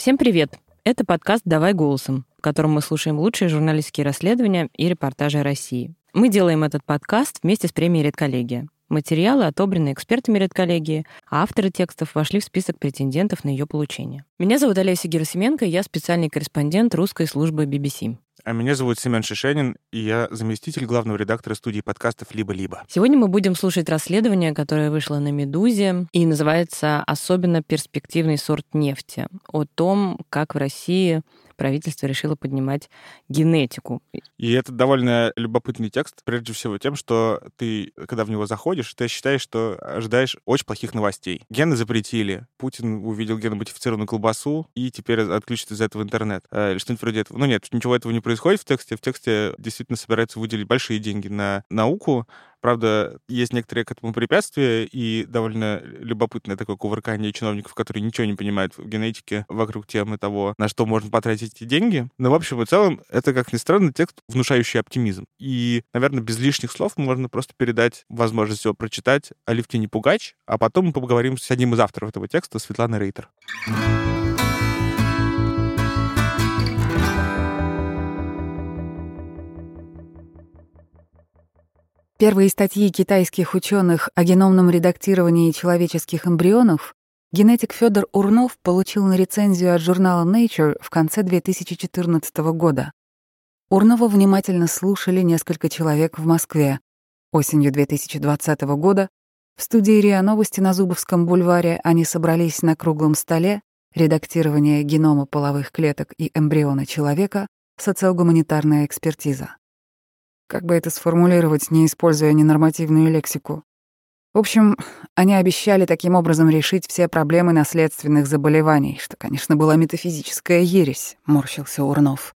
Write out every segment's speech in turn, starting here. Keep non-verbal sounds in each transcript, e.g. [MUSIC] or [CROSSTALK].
Всем привет! Это подкаст «Давай голосом», в котором мы слушаем лучшие журналистские расследования и репортажи России. Мы делаем этот подкаст вместе с премией «Редколлегия». Материалы отобраны экспертами редколлегии, а авторы текстов вошли в список претендентов на ее получение. Меня зовут Олеся Герасименко, я специальный корреспондент русской службы BBC. А меня зовут Семен Шишенин, и я заместитель главного редактора студии подкастов «Либо-либо». Сегодня мы будем слушать расследование, которое вышло на «Медузе» и называется «Особенно перспективный сорт нефти» о том, как в России правительство решило поднимать генетику. И это довольно любопытный текст, прежде всего тем, что ты, когда в него заходишь, ты считаешь, что ожидаешь очень плохих новостей. Гены запретили, Путин увидел геномодифицированную колбасу и теперь отключит из этого интернет. Э, или что-нибудь вроде этого. Ну нет, ничего этого не происходит в тексте. В тексте действительно собираются выделить большие деньги на науку, Правда, есть некоторые к этому препятствия, и довольно любопытное такое кувыркание чиновников, которые ничего не понимают в генетике вокруг темы того, на что можно потратить эти деньги. Но, в общем и целом, это, как ни странно, текст, внушающий оптимизм. И, наверное, без лишних слов можно просто передать возможность его прочитать Алевтине Пугач, а потом мы поговорим с одним из авторов этого текста, Светланой Рейтер. Первые статьи китайских ученых о геномном редактировании человеческих эмбрионов генетик Федор Урнов получил на рецензию от журнала Nature в конце 2014 года. Урнова внимательно слушали несколько человек в Москве. Осенью 2020 года в студии РИА Новости на Зубовском бульваре они собрались на круглом столе редактирование генома половых клеток и эмбриона человека, социогуманитарная экспертиза. Как бы это сформулировать, не используя ненормативную лексику? В общем, они обещали таким образом решить все проблемы наследственных заболеваний, что, конечно, была метафизическая ересь, морщился Урнов.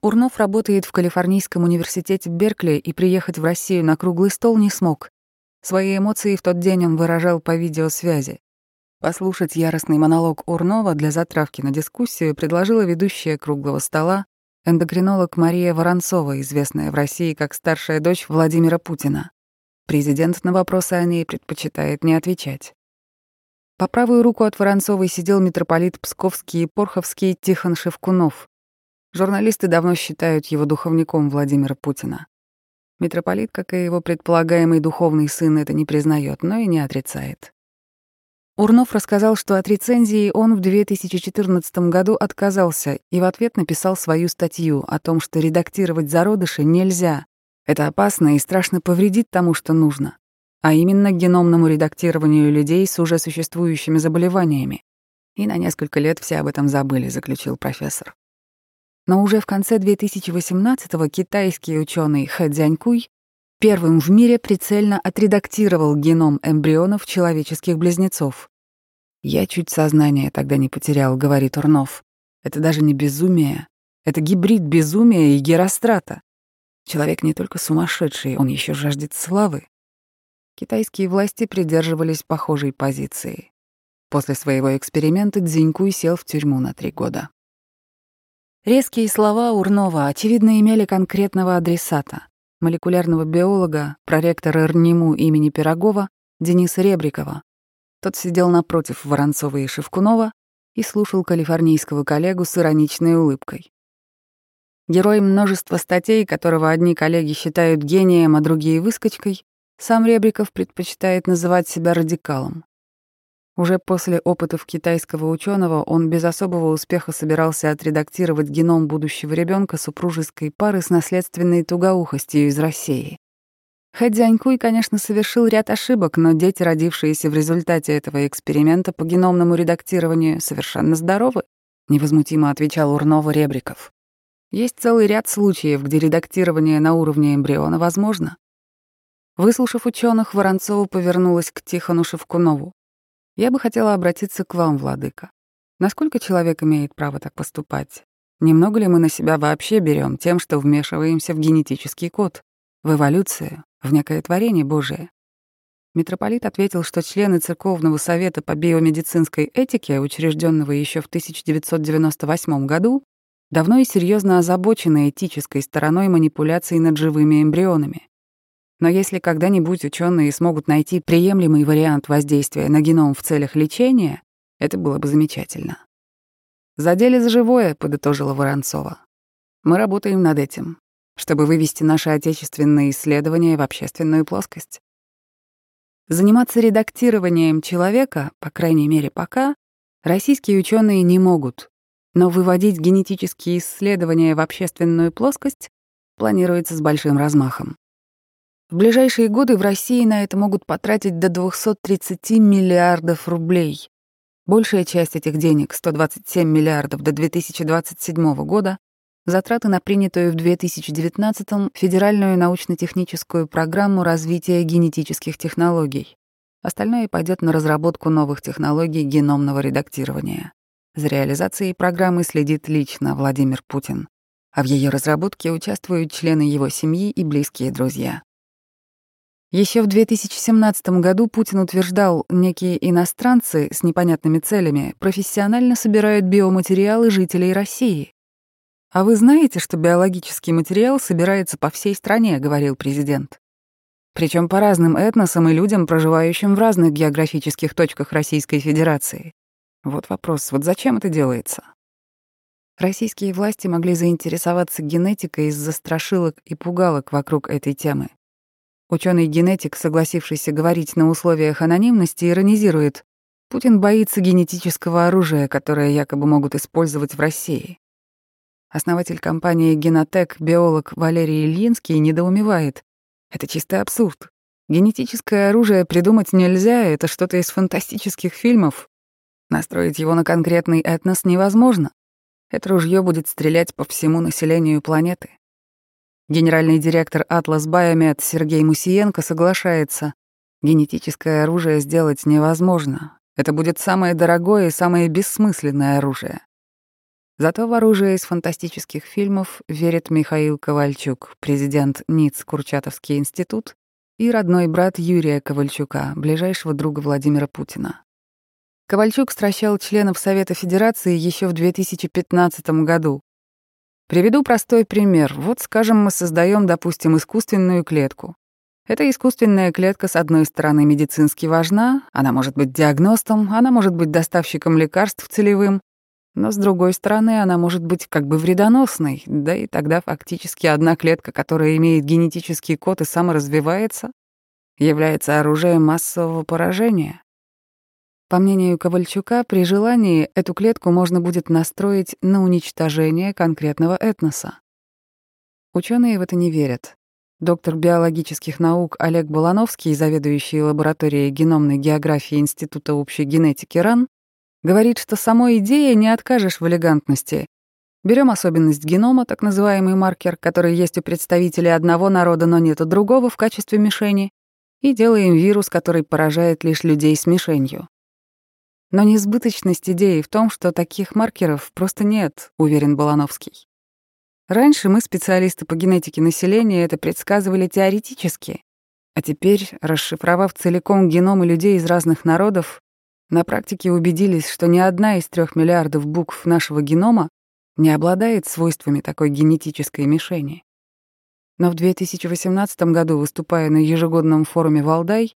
Урнов работает в Калифорнийском университете Беркли и приехать в Россию на круглый стол не смог. Свои эмоции в тот день он выражал по видеосвязи. Послушать яростный монолог Урнова для затравки на дискуссию предложила ведущая круглого стола эндокринолог Мария Воронцова, известная в России как старшая дочь Владимира Путина. Президент на вопросы о ней предпочитает не отвечать. По правую руку от Воронцовой сидел митрополит Псковский и Порховский Тихон Шевкунов. Журналисты давно считают его духовником Владимира Путина. Митрополит, как и его предполагаемый духовный сын, это не признает, но и не отрицает. Урнов рассказал, что от рецензии он в 2014 году отказался и в ответ написал свою статью о том, что редактировать зародыши нельзя. Это опасно и страшно повредит тому, что нужно, а именно геномному редактированию людей с уже существующими заболеваниями. И на несколько лет все об этом забыли, заключил профессор. Но уже в конце 2018-го китайский ученый Хэ Цзянькуй первым в мире прицельно отредактировал геном эмбрионов человеческих близнецов. «Я чуть сознание тогда не потерял», — говорит Урнов. «Это даже не безумие. Это гибрид безумия и герострата. Человек не только сумасшедший, он еще жаждет славы». Китайские власти придерживались похожей позиции. После своего эксперимента Дзинькуй сел в тюрьму на три года. Резкие слова Урнова, очевидно, имели конкретного адресата молекулярного биолога, проректора РНИМУ имени Пирогова Дениса Ребрикова. Тот сидел напротив Воронцова и Шевкунова и слушал калифорнийского коллегу с ироничной улыбкой. Герой множества статей, которого одни коллеги считают гением, а другие — выскочкой, сам Ребриков предпочитает называть себя радикалом. Уже после опытов китайского ученого он без особого успеха собирался отредактировать геном будущего ребенка супружеской пары с наследственной тугоухостью из России. Хэ Дзянькуй, конечно, совершил ряд ошибок, но дети, родившиеся в результате этого эксперимента по геномному редактированию, совершенно здоровы, невозмутимо отвечал Урнова Ребриков. Есть целый ряд случаев, где редактирование на уровне эмбриона возможно. Выслушав ученых, Воронцова повернулась к Тихону Шевкунову. Я бы хотела обратиться к вам, владыка. Насколько человек имеет право так поступать? Немного ли мы на себя вообще берем тем, что вмешиваемся в генетический код, в эволюцию, в некое творение Божие? Митрополит ответил, что члены Церковного совета по биомедицинской этике, учрежденного еще в 1998 году, давно и серьезно озабочены этической стороной манипуляций над живыми эмбрионами. Но если когда-нибудь ученые смогут найти приемлемый вариант воздействия на геном в целях лечения, это было бы замечательно. «Задели за живое», — подытожила Воронцова. «Мы работаем над этим, чтобы вывести наши отечественные исследования в общественную плоскость. Заниматься редактированием человека, по крайней мере пока, российские ученые не могут, но выводить генетические исследования в общественную плоскость планируется с большим размахом. В ближайшие годы в России на это могут потратить до 230 миллиардов рублей. Большая часть этих денег, 127 миллиардов до 2027 года, затраты на принятую в 2019-м Федеральную научно-техническую программу развития генетических технологий. Остальное пойдет на разработку новых технологий геномного редактирования. За реализацией программы следит лично Владимир Путин, а в ее разработке участвуют члены его семьи и близкие друзья. Еще в 2017 году Путин утверждал, некие иностранцы с непонятными целями профессионально собирают биоматериалы жителей России. «А вы знаете, что биологический материал собирается по всей стране», — говорил президент. Причем по разным этносам и людям, проживающим в разных географических точках Российской Федерации. Вот вопрос, вот зачем это делается? Российские власти могли заинтересоваться генетикой из-за страшилок и пугалок вокруг этой темы. Ученый-генетик, согласившийся говорить на условиях анонимности, иронизирует. Путин боится генетического оружия, которое якобы могут использовать в России. Основатель компании «Генотек», биолог Валерий Ильинский недоумевает. Это чистый абсурд. Генетическое оружие придумать нельзя, это что-то из фантастических фильмов. Настроить его на конкретный этнос невозможно. Это ружье будет стрелять по всему населению планеты. Генеральный директор Atlas Biomed Сергей Мусиенко соглашается. Генетическое оружие сделать невозможно. Это будет самое дорогое и самое бессмысленное оружие. Зато в оружие из фантастических фильмов верит Михаил Ковальчук, президент НИЦ Курчатовский институт и родной брат Юрия Ковальчука, ближайшего друга Владимира Путина. Ковальчук стращал членов Совета Федерации еще в 2015 году. Приведу простой пример. Вот, скажем, мы создаем, допустим, искусственную клетку. Эта искусственная клетка, с одной стороны, медицински важна, она может быть диагностом, она может быть доставщиком лекарств целевым, но, с другой стороны, она может быть как бы вредоносной, да и тогда фактически одна клетка, которая имеет генетический код и саморазвивается, является оружием массового поражения. По мнению Ковальчука, при желании эту клетку можно будет настроить на уничтожение конкретного этноса. Ученые в это не верят. Доктор биологических наук Олег Балановский, заведующий лабораторией геномной географии Института общей генетики РАН, Говорит, что самой идеей не откажешь в элегантности. Берем особенность генома, так называемый маркер, который есть у представителей одного народа, но нет у другого в качестве мишени, и делаем вирус, который поражает лишь людей с мишенью. Но несбыточность идеи в том, что таких маркеров просто нет, уверен Балановский. Раньше мы, специалисты по генетике населения, это предсказывали теоретически, а теперь, расшифровав целиком геномы людей из разных народов, на практике убедились, что ни одна из трех миллиардов букв нашего генома не обладает свойствами такой генетической мишени. Но в 2018 году, выступая на ежегодном форуме «Валдай»,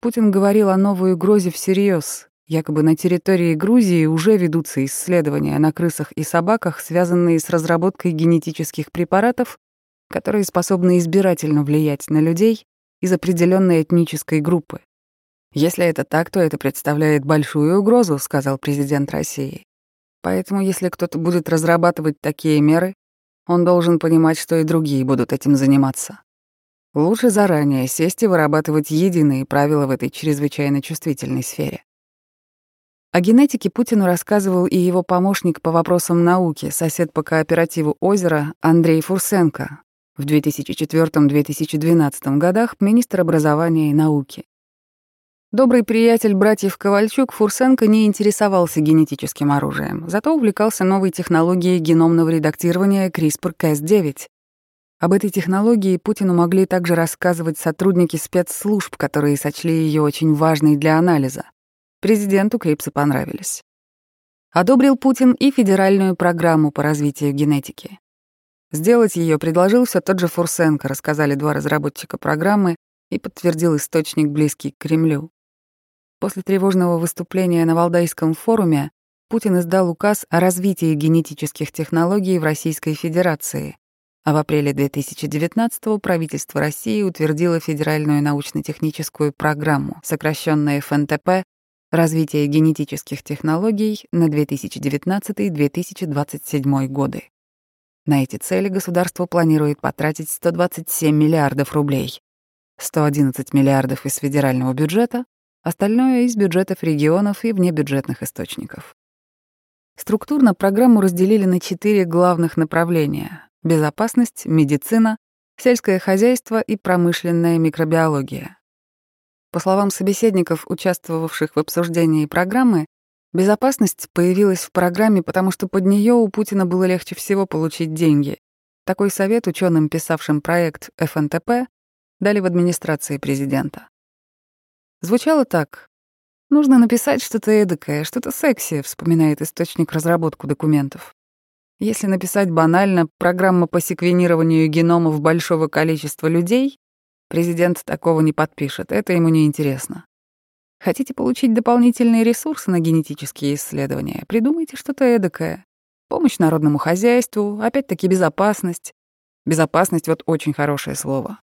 Путин говорил о новой угрозе всерьез. Якобы на территории Грузии уже ведутся исследования на крысах и собаках, связанные с разработкой генетических препаратов, которые способны избирательно влиять на людей из определенной этнической группы. «Если это так, то это представляет большую угрозу», — сказал президент России. «Поэтому, если кто-то будет разрабатывать такие меры, он должен понимать, что и другие будут этим заниматься. Лучше заранее сесть и вырабатывать единые правила в этой чрезвычайно чувствительной сфере». О генетике Путину рассказывал и его помощник по вопросам науки, сосед по кооперативу «Озеро» Андрей Фурсенко, в 2004-2012 годах министр образования и науки. Добрый приятель братьев Ковальчук Фурсенко не интересовался генетическим оружием, зато увлекался новой технологией геномного редактирования CRISPR-Cas9. Об этой технологии Путину могли также рассказывать сотрудники спецслужб, которые сочли ее очень важной для анализа. Президенту Крипсы понравились. Одобрил Путин и федеральную программу по развитию генетики. Сделать ее предложил все тот же Фурсенко, рассказали два разработчика программы и подтвердил источник, близкий к Кремлю. После тревожного выступления на Валдайском форуме Путин издал указ о развитии генетических технологий в Российской Федерации, а в апреле 2019 правительство России утвердило Федеральную научно-техническую программу, сокращенная ФНТП, развитие генетических технологий на 2019-2027 годы. На эти цели государство планирует потратить 127 миллиардов рублей, 111 миллиардов из федерального бюджета, остальное из бюджетов регионов и внебюджетных источников. Структурно программу разделили на четыре главных направления — безопасность, медицина, сельское хозяйство и промышленная микробиология. По словам собеседников, участвовавших в обсуждении программы, безопасность появилась в программе, потому что под нее у Путина было легче всего получить деньги. Такой совет ученым, писавшим проект ФНТП, дали в администрации президента. Звучало так. «Нужно написать что-то эдакое, что-то секси», — вспоминает источник разработку документов. Если написать банально «программа по секвенированию геномов большого количества людей», Президент такого не подпишет, это ему не интересно. Хотите получить дополнительные ресурсы на генетические исследования? Придумайте что-то эдакое. Помощь народному хозяйству, опять-таки безопасность. Безопасность — вот очень хорошее слово.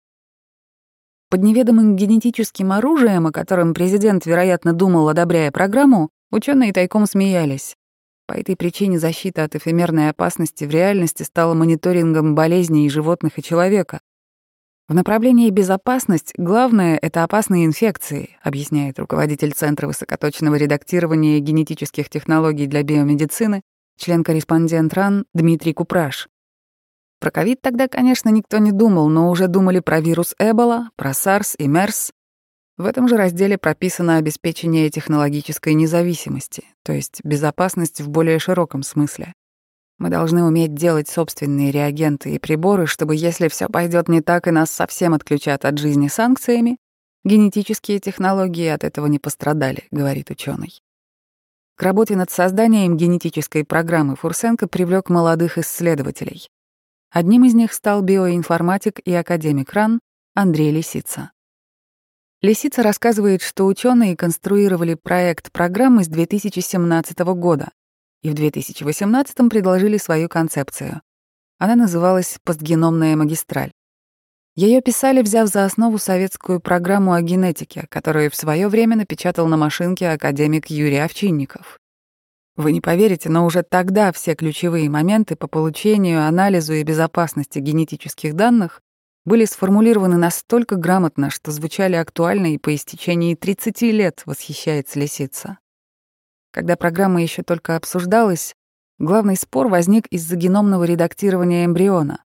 Под неведомым генетическим оружием, о котором президент, вероятно, думал, одобряя программу, ученые тайком смеялись. По этой причине защита от эфемерной опасности в реальности стала мониторингом болезней животных и человека, в направлении безопасность главное — это опасные инфекции, объясняет руководитель Центра высокоточного редактирования генетических технологий для биомедицины, член-корреспондент РАН Дмитрий Купраш. Про ковид тогда, конечно, никто не думал, но уже думали про вирус Эбола, про SARS и MERS. В этом же разделе прописано обеспечение технологической независимости, то есть безопасность в более широком смысле. Мы должны уметь делать собственные реагенты и приборы, чтобы, если все пойдет не так и нас совсем отключат от жизни санкциями, генетические технологии от этого не пострадали, говорит ученый. К работе над созданием генетической программы Фурсенко привлек молодых исследователей. Одним из них стал биоинформатик и академик РАН Андрей Лисица. Лисица рассказывает, что ученые конструировали проект программы с 2017 года, и в 2018 предложили свою концепцию. Она называлась «Постгеномная магистраль». Ее писали, взяв за основу советскую программу о генетике, которую в свое время напечатал на машинке академик Юрий Овчинников. Вы не поверите, но уже тогда все ключевые моменты по получению, анализу и безопасности генетических данных были сформулированы настолько грамотно, что звучали актуально и по истечении 30 лет, восхищается Лисица. Когда программа еще только обсуждалась, главный спор возник из-за геномного редактирования эмбриона.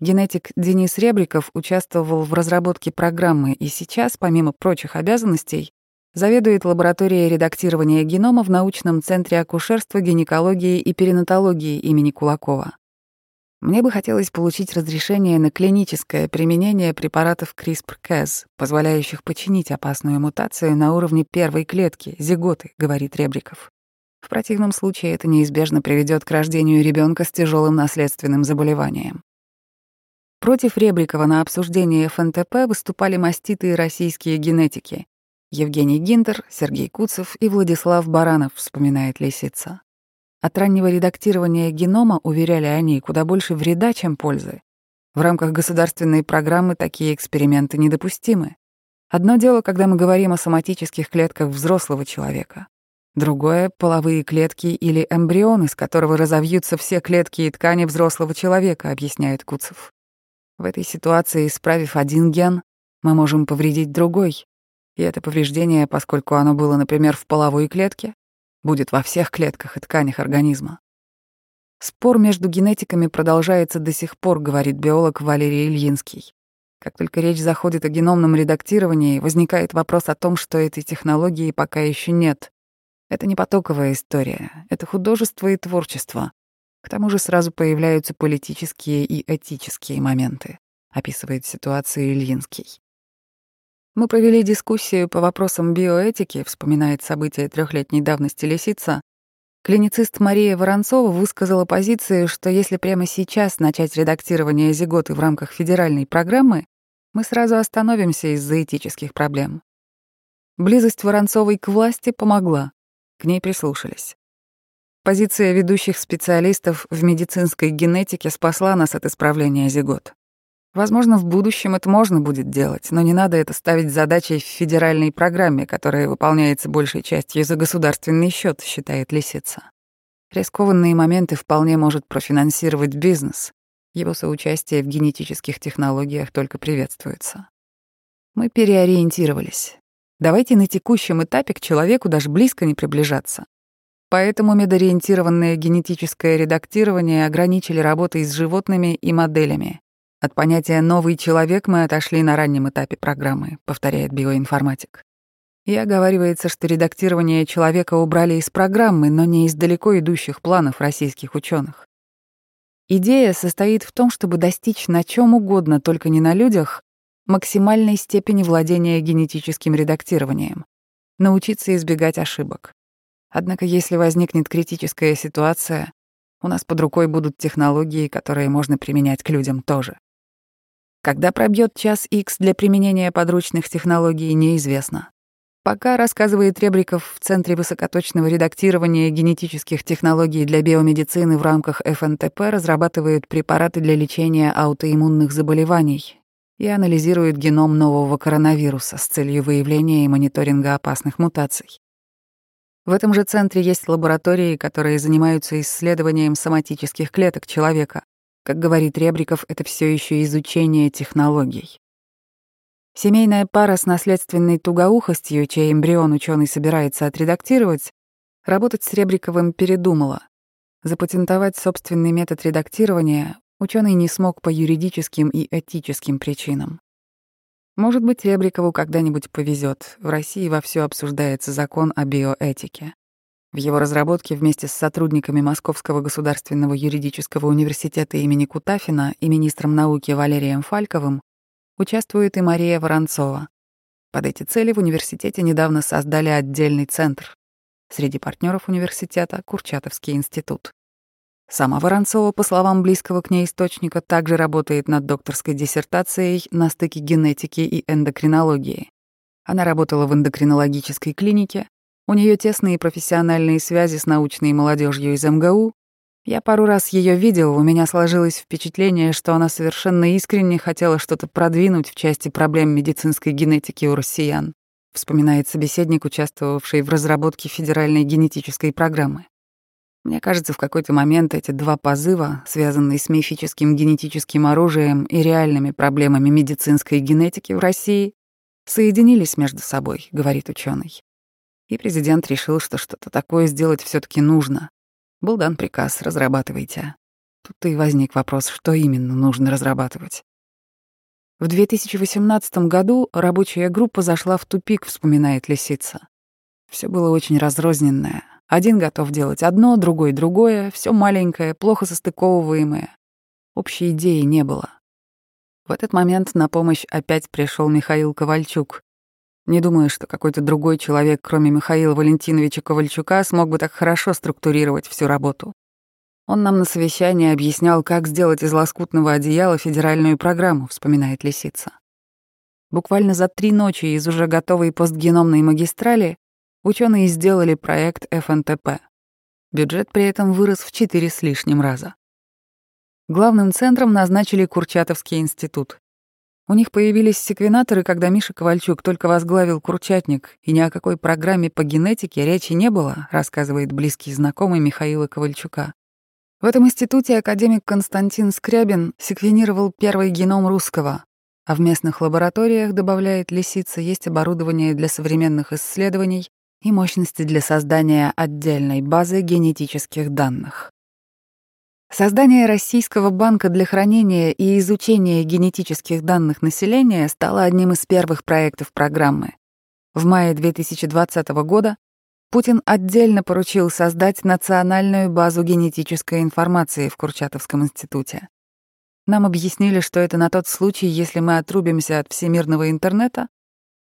Генетик Денис Ребриков участвовал в разработке программы и сейчас, помимо прочих обязанностей, заведует лабораторией редактирования генома в научном центре акушерства, гинекологии и перинатологии имени Кулакова. Мне бы хотелось получить разрешение на клиническое применение препаратов CRISPR-Cas, позволяющих починить опасную мутацию на уровне первой клетки, зиготы, говорит Ребриков. В противном случае это неизбежно приведет к рождению ребенка с тяжелым наследственным заболеванием. Против Ребрикова на обсуждение ФНТП выступали маститые российские генетики. Евгений Гинтер, Сергей Куцев и Владислав Баранов, вспоминает Лисица. От раннего редактирования генома, уверяли они, куда больше вреда, чем пользы. В рамках государственной программы такие эксперименты недопустимы. Одно дело, когда мы говорим о соматических клетках взрослого человека. Другое — половые клетки или эмбрион, из которого разовьются все клетки и ткани взрослого человека, объясняет Куцев. В этой ситуации, исправив один ген, мы можем повредить другой. И это повреждение, поскольку оно было, например, в половой клетке, будет во всех клетках и тканях организма. Спор между генетиками продолжается до сих пор, говорит биолог Валерий Ильинский. Как только речь заходит о геномном редактировании, возникает вопрос о том, что этой технологии пока еще нет. Это не потоковая история, это художество и творчество. К тому же сразу появляются политические и этические моменты, описывает ситуацию Ильинский. Мы провели дискуссию по вопросам биоэтики, вспоминает события трехлетней давности Лисица. Клиницист Мария Воронцова высказала позицию, что если прямо сейчас начать редактирование зиготы в рамках федеральной программы, мы сразу остановимся из-за этических проблем. Близость Воронцовой к власти помогла. К ней прислушались. Позиция ведущих специалистов в медицинской генетике спасла нас от исправления зигот. Возможно, в будущем это можно будет делать, но не надо это ставить задачей в федеральной программе, которая выполняется большей частью за государственный счет, считает Лисица. Рискованные моменты вполне может профинансировать бизнес. Его соучастие в генетических технологиях только приветствуется. Мы переориентировались. Давайте на текущем этапе к человеку даже близко не приближаться. Поэтому медориентированное генетическое редактирование ограничили работой с животными и моделями. От понятия «новый человек» мы отошли на раннем этапе программы, повторяет биоинформатик. И оговаривается, что редактирование человека убрали из программы, но не из далеко идущих планов российских ученых. Идея состоит в том, чтобы достичь на чем угодно, только не на людях, максимальной степени владения генетическим редактированием, научиться избегать ошибок. Однако если возникнет критическая ситуация, у нас под рукой будут технологии, которые можно применять к людям тоже. Когда пробьет час X для применения подручных технологий, неизвестно. Пока, рассказывает Ребриков, в Центре высокоточного редактирования генетических технологий для биомедицины в рамках ФНТП разрабатывают препараты для лечения аутоиммунных заболеваний и анализируют геном нового коронавируса с целью выявления и мониторинга опасных мутаций. В этом же центре есть лаборатории, которые занимаются исследованием соматических клеток человека. Как говорит Ребриков, это все еще изучение технологий. Семейная пара с наследственной тугоухостью, чей эмбрион ученый собирается отредактировать, работать с Ребриковым передумала. Запатентовать собственный метод редактирования ученый не смог по юридическим и этическим причинам. Может быть, Ребрикову когда-нибудь повезет. В России вовсю обсуждается закон о биоэтике. В его разработке вместе с сотрудниками Московского государственного юридического университета имени Кутафина и министром науки Валерием Фальковым Участвует и Мария Воронцова. Под эти цели в университете недавно создали отдельный центр. Среди партнеров университета — Курчатовский институт. Сама Воронцова, по словам близкого к ней источника, также работает над докторской диссертацией на стыке генетики и эндокринологии. Она работала в эндокринологической клинике, у нее тесные профессиональные связи с научной молодежью из МГУ, я пару раз ее видел, у меня сложилось впечатление, что она совершенно искренне хотела что-то продвинуть в части проблем медицинской генетики у россиян, вспоминает собеседник, участвовавший в разработке федеральной генетической программы. Мне кажется, в какой-то момент эти два позыва, связанные с мифическим генетическим оружием и реальными проблемами медицинской генетики в России, соединились между собой, говорит ученый. И президент решил, что что-то такое сделать все таки нужно. Был дан приказ «разрабатывайте». Тут и возник вопрос, что именно нужно разрабатывать. В 2018 году рабочая группа зашла в тупик, вспоминает Лисица. Все было очень разрозненное. Один готов делать одно, другой — другое, все маленькое, плохо состыковываемое. Общей идеи не было. В этот момент на помощь опять пришел Михаил Ковальчук, не думаю, что какой-то другой человек, кроме Михаила Валентиновича Ковальчука, смог бы так хорошо структурировать всю работу. Он нам на совещании объяснял, как сделать из лоскутного одеяла федеральную программу, вспоминает Лисица. Буквально за три ночи из уже готовой постгеномной магистрали ученые сделали проект ФНТП. Бюджет при этом вырос в четыре с лишним раза. Главным центром назначили Курчатовский институт. У них появились секвенаторы, когда Миша Ковальчук только возглавил Курчатник, и ни о какой программе по генетике речи не было, рассказывает близкий знакомый Михаила Ковальчука. В этом институте академик Константин Скрябин секвенировал первый геном русского, а в местных лабораториях, добавляет Лисица, есть оборудование для современных исследований и мощности для создания отдельной базы генетических данных. Создание Российского банка для хранения и изучения генетических данных населения стало одним из первых проектов программы. В мае 2020 года Путин отдельно поручил создать национальную базу генетической информации в Курчатовском институте. Нам объяснили, что это на тот случай, если мы отрубимся от всемирного интернета,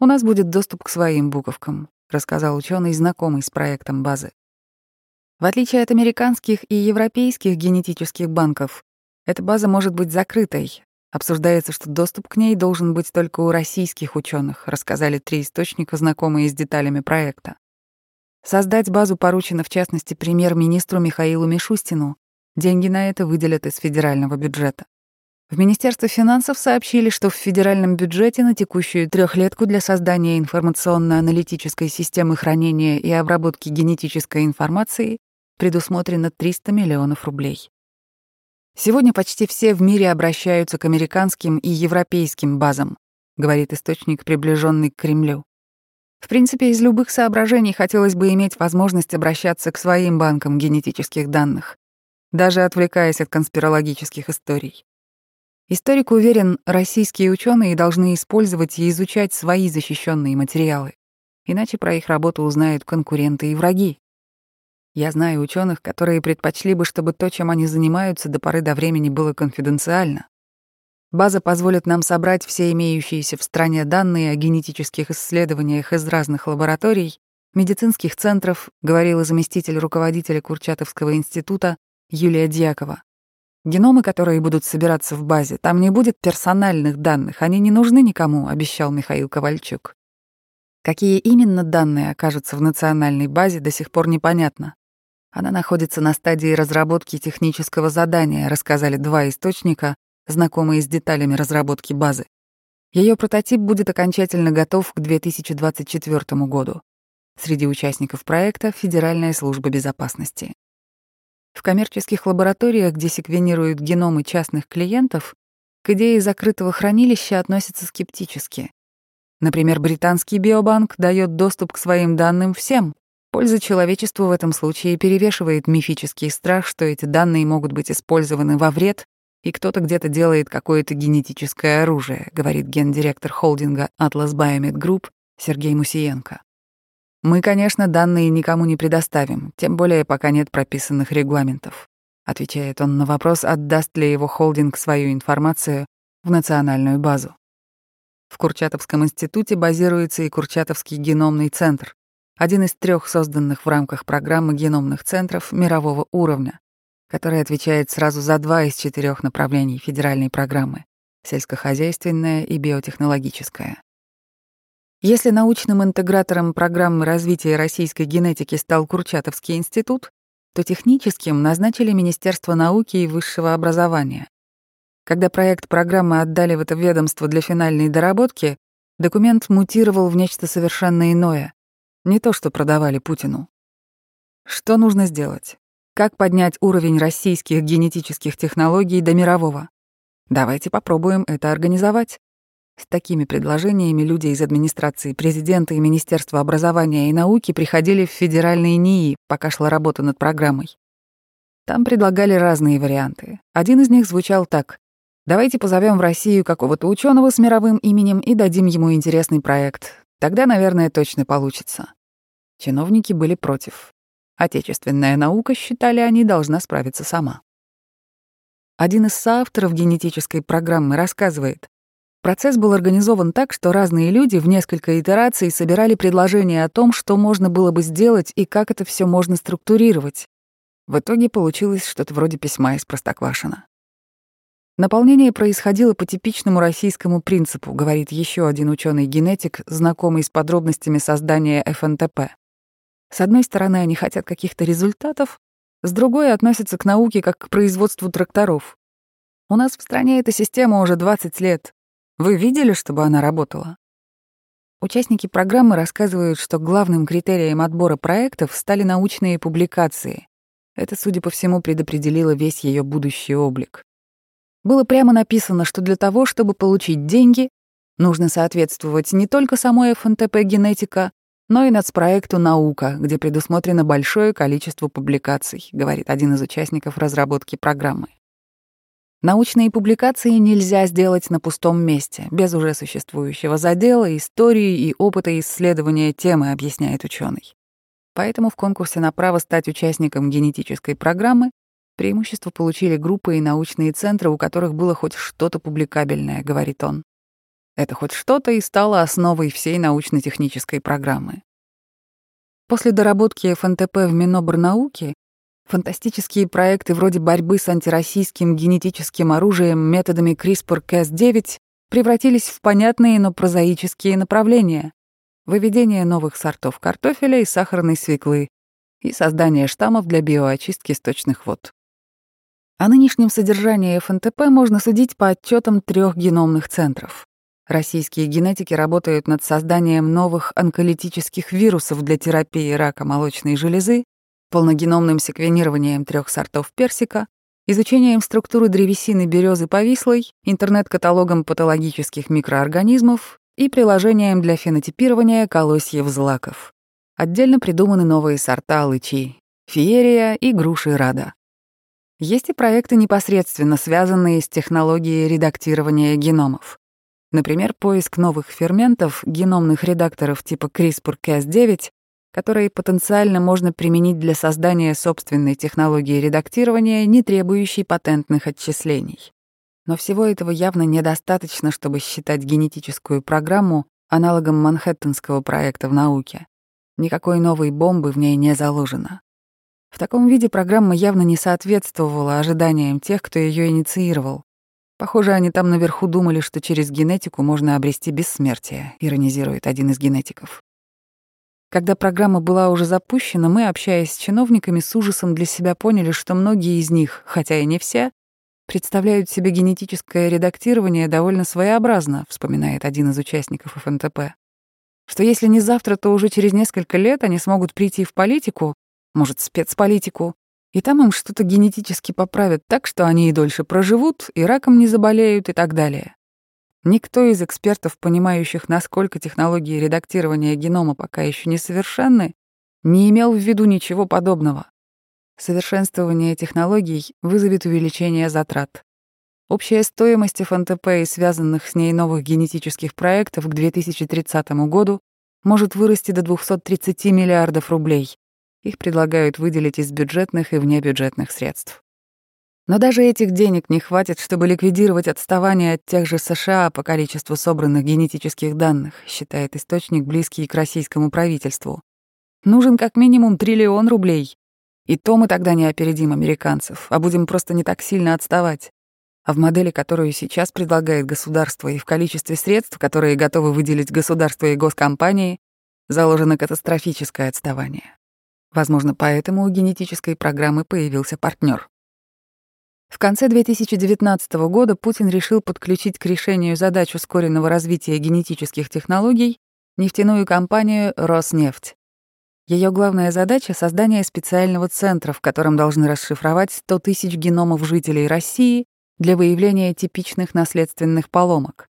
у нас будет доступ к своим буковкам, рассказал ученый, знакомый с проектом базы. В отличие от американских и европейских генетических банков, эта база может быть закрытой. Обсуждается, что доступ к ней должен быть только у российских ученых, рассказали три источника, знакомые с деталями проекта. Создать базу поручено, в частности, премьер-министру Михаилу Мишустину. Деньги на это выделят из федерального бюджета. В Министерстве финансов сообщили, что в федеральном бюджете на текущую трехлетку для создания информационно-аналитической системы хранения и обработки генетической информации предусмотрено 300 миллионов рублей. Сегодня почти все в мире обращаются к американским и европейским базам, говорит источник, приближенный к Кремлю. В принципе, из любых соображений хотелось бы иметь возможность обращаться к своим банкам генетических данных, даже отвлекаясь от конспирологических историй. Историк уверен, российские ученые должны использовать и изучать свои защищенные материалы, иначе про их работу узнают конкуренты и враги. Я знаю ученых, которые предпочли бы, чтобы то, чем они занимаются, до поры до времени было конфиденциально. База позволит нам собрать все имеющиеся в стране данные о генетических исследованиях из разных лабораторий, медицинских центров, говорила заместитель руководителя Курчатовского института Юлия Дьякова. Геномы, которые будут собираться в базе, там не будет персональных данных, они не нужны никому, обещал Михаил Ковальчук. Какие именно данные окажутся в национальной базе, до сих пор непонятно. Она находится на стадии разработки технического задания, рассказали два источника, знакомые с деталями разработки базы. Ее прототип будет окончательно готов к 2024 году. Среди участников проекта — Федеральная служба безопасности. В коммерческих лабораториях, где секвенируют геномы частных клиентов, к идее закрытого хранилища относятся скептически. Например, британский биобанк дает доступ к своим данным всем. Польза человечеству в этом случае перевешивает мифический страх, что эти данные могут быть использованы во вред, и кто-то где-то делает какое-то генетическое оружие, говорит гендиректор холдинга Atlas Biomed Group Сергей Мусиенко. Мы, конечно, данные никому не предоставим, тем более пока нет прописанных регламентов. Отвечает он на вопрос, отдаст ли его холдинг свою информацию в национальную базу. В Курчатовском институте базируется и Курчатовский геномный центр, один из трех созданных в рамках программы геномных центров мирового уровня, который отвечает сразу за два из четырех направлений федеральной программы — сельскохозяйственное и биотехнологическое. Если научным интегратором программы развития российской генетики стал Курчатовский институт, то техническим назначили Министерство науки и высшего образования. Когда проект программы отдали в это ведомство для финальной доработки, документ мутировал в нечто совершенно иное, не то, что продавали Путину. Что нужно сделать? Как поднять уровень российских генетических технологий до мирового? Давайте попробуем это организовать. С такими предложениями люди из администрации президента и Министерства образования и науки приходили в федеральные НИИ, пока шла работа над программой. Там предлагали разные варианты. Один из них звучал так. Давайте позовем в Россию какого-то ученого с мировым именем и дадим ему интересный проект. Тогда, наверное, точно получится. Чиновники были против. Отечественная наука, считали они, должна справиться сама. Один из соавторов генетической программы рассказывает, Процесс был организован так, что разные люди в несколько итераций собирали предложения о том, что можно было бы сделать и как это все можно структурировать. В итоге получилось что-то вроде письма из Простоквашина. Наполнение происходило по типичному российскому принципу, говорит еще один ученый генетик знакомый с подробностями создания ФНТП. С одной стороны, они хотят каких-то результатов, с другой относятся к науке как к производству тракторов. У нас в стране эта система уже 20 лет, вы видели, чтобы она работала? Участники программы рассказывают, что главным критерием отбора проектов стали научные публикации. Это, судя по всему, предопределило весь ее будущий облик. Было прямо написано, что для того, чтобы получить деньги, нужно соответствовать не только самой ФНТП «Генетика», но и нацпроекту «Наука», где предусмотрено большое количество публикаций, говорит один из участников разработки программы. Научные публикации нельзя сделать на пустом месте, без уже существующего задела, истории и опыта исследования темы, объясняет ученый. Поэтому в конкурсе на право стать участником генетической программы преимущество получили группы и научные центры, у которых было хоть что-то публикабельное, говорит он. Это хоть что-то и стало основой всей научно-технической программы. После доработки ФНТП в Минобрнауке Фантастические проекты вроде борьбы с антироссийским генетическим оружием методами CRISPR-Cas9 превратились в понятные, но прозаические направления. выведение новых сортов картофеля и сахарной свеклы и создание штаммов для биоочистки сточных вод. О нынешнем содержании ФНТП можно судить по отчетам трех геномных центров. Российские генетики работают над созданием новых онколитических вирусов для терапии рака молочной железы, полногеномным секвенированием трех сортов персика, изучением структуры древесины березы повислой, интернет-каталогом патологических микроорганизмов и приложением для фенотипирования колосьев злаков. Отдельно придуманы новые сорта алычи — феерия и груши рада. Есть и проекты, непосредственно связанные с технологией редактирования геномов. Например, поиск новых ферментов, геномных редакторов типа CRISPR-Cas9, которые потенциально можно применить для создания собственной технологии редактирования, не требующей патентных отчислений. Но всего этого явно недостаточно, чтобы считать генетическую программу аналогом Манхэттенского проекта в науке. Никакой новой бомбы в ней не заложено. В таком виде программа явно не соответствовала ожиданиям тех, кто ее инициировал. Похоже, они там наверху думали, что через генетику можно обрести бессмертие, иронизирует один из генетиков. Когда программа была уже запущена, мы, общаясь с чиновниками, с ужасом для себя поняли, что многие из них, хотя и не все, представляют себе генетическое редактирование довольно своеобразно, вспоминает один из участников ФНТП. Что если не завтра, то уже через несколько лет они смогут прийти в политику, может, спецполитику, и там им что-то генетически поправят так, что они и дольше проживут, и раком не заболеют и так далее. Никто из экспертов, понимающих, насколько технологии редактирования генома пока еще несовершенны, не имел в виду ничего подобного. Совершенствование технологий вызовет увеличение затрат. Общая стоимость ФНТП и связанных с ней новых генетических проектов к 2030 году может вырасти до 230 миллиардов рублей, их предлагают выделить из бюджетных и внебюджетных средств. Но даже этих денег не хватит, чтобы ликвидировать отставание от тех же США по количеству собранных генетических данных, считает источник, близкий к российскому правительству. Нужен как минимум триллион рублей. И то мы тогда не опередим американцев, а будем просто не так сильно отставать. А в модели, которую сейчас предлагает государство, и в количестве средств, которые готовы выделить государство и госкомпании, заложено катастрофическое отставание. Возможно, поэтому у генетической программы появился партнер. В конце 2019 года Путин решил подключить к решению задач ускоренного развития генетических технологий нефтяную компанию «Роснефть». Ее главная задача — создание специального центра, в котором должны расшифровать 100 тысяч геномов жителей России для выявления типичных наследственных поломок.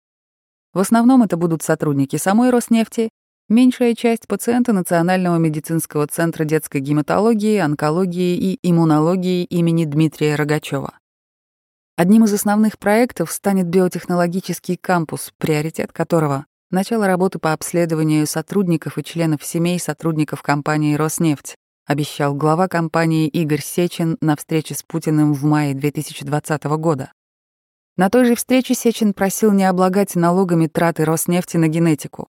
В основном это будут сотрудники самой Роснефти Меньшая часть пациента Национального медицинского центра детской гематологии, онкологии и иммунологии имени Дмитрия Рогачева. Одним из основных проектов станет биотехнологический кампус, приоритет которого — начало работы по обследованию сотрудников и членов семей сотрудников компании «Роснефть», обещал глава компании Игорь Сечин на встрече с Путиным в мае 2020 года. На той же встрече Сечин просил не облагать налогами траты Роснефти на генетику.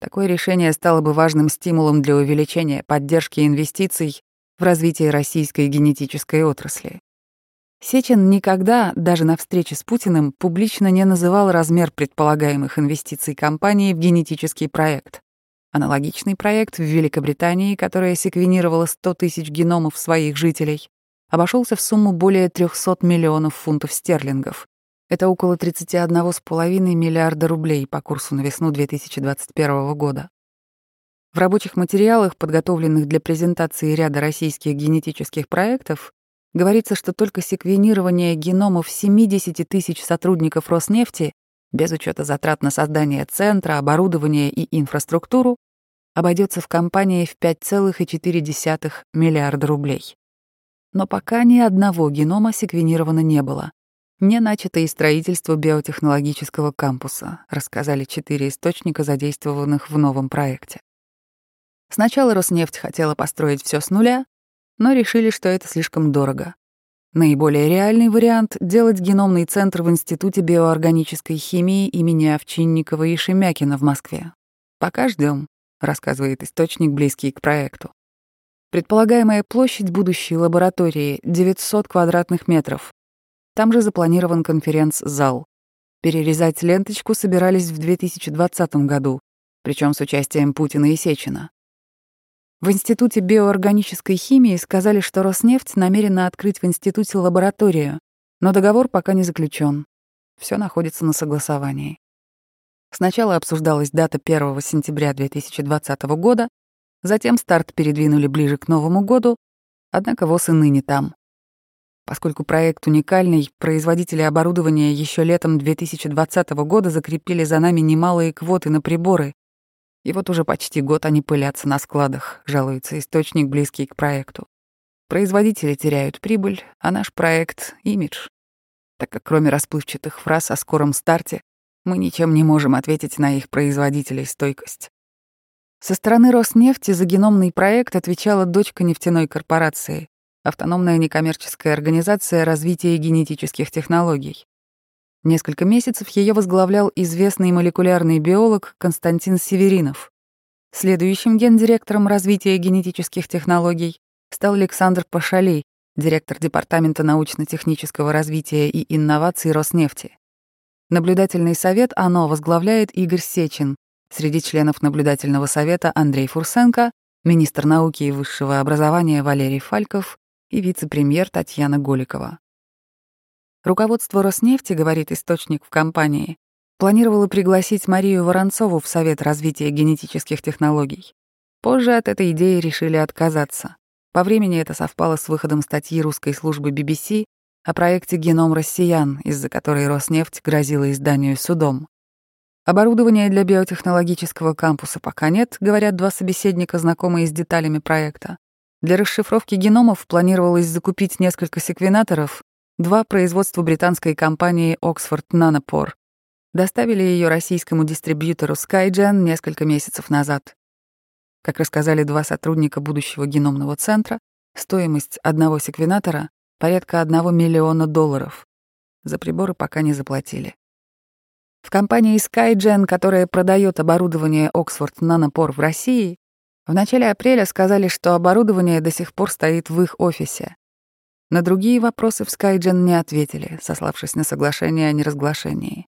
Такое решение стало бы важным стимулом для увеличения поддержки инвестиций в развитие российской генетической отрасли. Сечин никогда, даже на встрече с Путиным, публично не называл размер предполагаемых инвестиций компании в генетический проект. Аналогичный проект в Великобритании, которая секвенировала 100 тысяч геномов своих жителей, обошелся в сумму более 300 миллионов фунтов стерлингов, это около 31,5 миллиарда рублей по курсу на весну 2021 года. В рабочих материалах, подготовленных для презентации ряда российских генетических проектов, говорится, что только секвенирование геномов 70 тысяч сотрудников Роснефти, без учета затрат на создание центра, оборудование и инфраструктуру, обойдется в компании в 5,4 миллиарда рублей. Но пока ни одного генома секвенировано не было. Не начато и строительство биотехнологического кампуса, рассказали четыре источника, задействованных в новом проекте. Сначала Роснефть хотела построить все с нуля, но решили, что это слишком дорого. Наиболее реальный вариант — делать геномный центр в Институте биоорганической химии имени Овчинникова и Шемякина в Москве. «Пока ждем, рассказывает источник, близкий к проекту. Предполагаемая площадь будущей лаборатории — 900 квадратных метров, там же запланирован конференц-зал. Перерезать ленточку собирались в 2020 году, причем с участием Путина и Сечина. В Институте биоорганической химии сказали, что Роснефть намерена открыть в институте лабораторию, но договор пока не заключен. Все находится на согласовании. Сначала обсуждалась дата 1 сентября 2020 года, затем старт передвинули ближе к Новому году, однако ВОЗ и ныне там. Поскольку проект уникальный, производители оборудования еще летом 2020 года закрепили за нами немалые квоты на приборы, и вот уже почти год они пылятся на складах, жалуется источник, близкий к проекту. Производители теряют прибыль, а наш проект — имидж. Так как кроме расплывчатых фраз о скором старте, мы ничем не можем ответить на их производителей стойкость. Со стороны Роснефти за геномный проект отвечала дочка нефтяной корпорации, автономная некоммерческая организация развития генетических технологий. Несколько месяцев ее возглавлял известный молекулярный биолог Константин Северинов. Следующим гендиректором развития генетических технологий стал Александр Пашалей, директор Департамента научно-технического развития и инноваций Роснефти. Наблюдательный совет ОНО возглавляет Игорь Сечин, среди членов наблюдательного совета Андрей Фурсенко, министр науки и высшего образования Валерий Фальков и вице-премьер Татьяна Голикова. Руководство Роснефти, говорит источник в компании, планировало пригласить Марию Воронцову в Совет развития генетических технологий. Позже от этой идеи решили отказаться. По времени это совпало с выходом статьи русской службы BBC о проекте «Геном россиян», из-за которой Роснефть грозила изданию судом. Оборудования для биотехнологического кампуса пока нет, говорят два собеседника, знакомые с деталями проекта. Для расшифровки геномов планировалось закупить несколько секвенаторов, два производства британской компании Oxford Nanopore. Доставили ее российскому дистрибьютору Skygen несколько месяцев назад. Как рассказали два сотрудника будущего геномного центра, стоимость одного секвенатора порядка 1 миллиона долларов. За приборы пока не заплатили. В компании Skygen, которая продает оборудование Oxford Nanopore в России, в начале апреля сказали, что оборудование до сих пор стоит в их офисе. На другие вопросы в Skygen не ответили, сославшись на соглашение о неразглашении.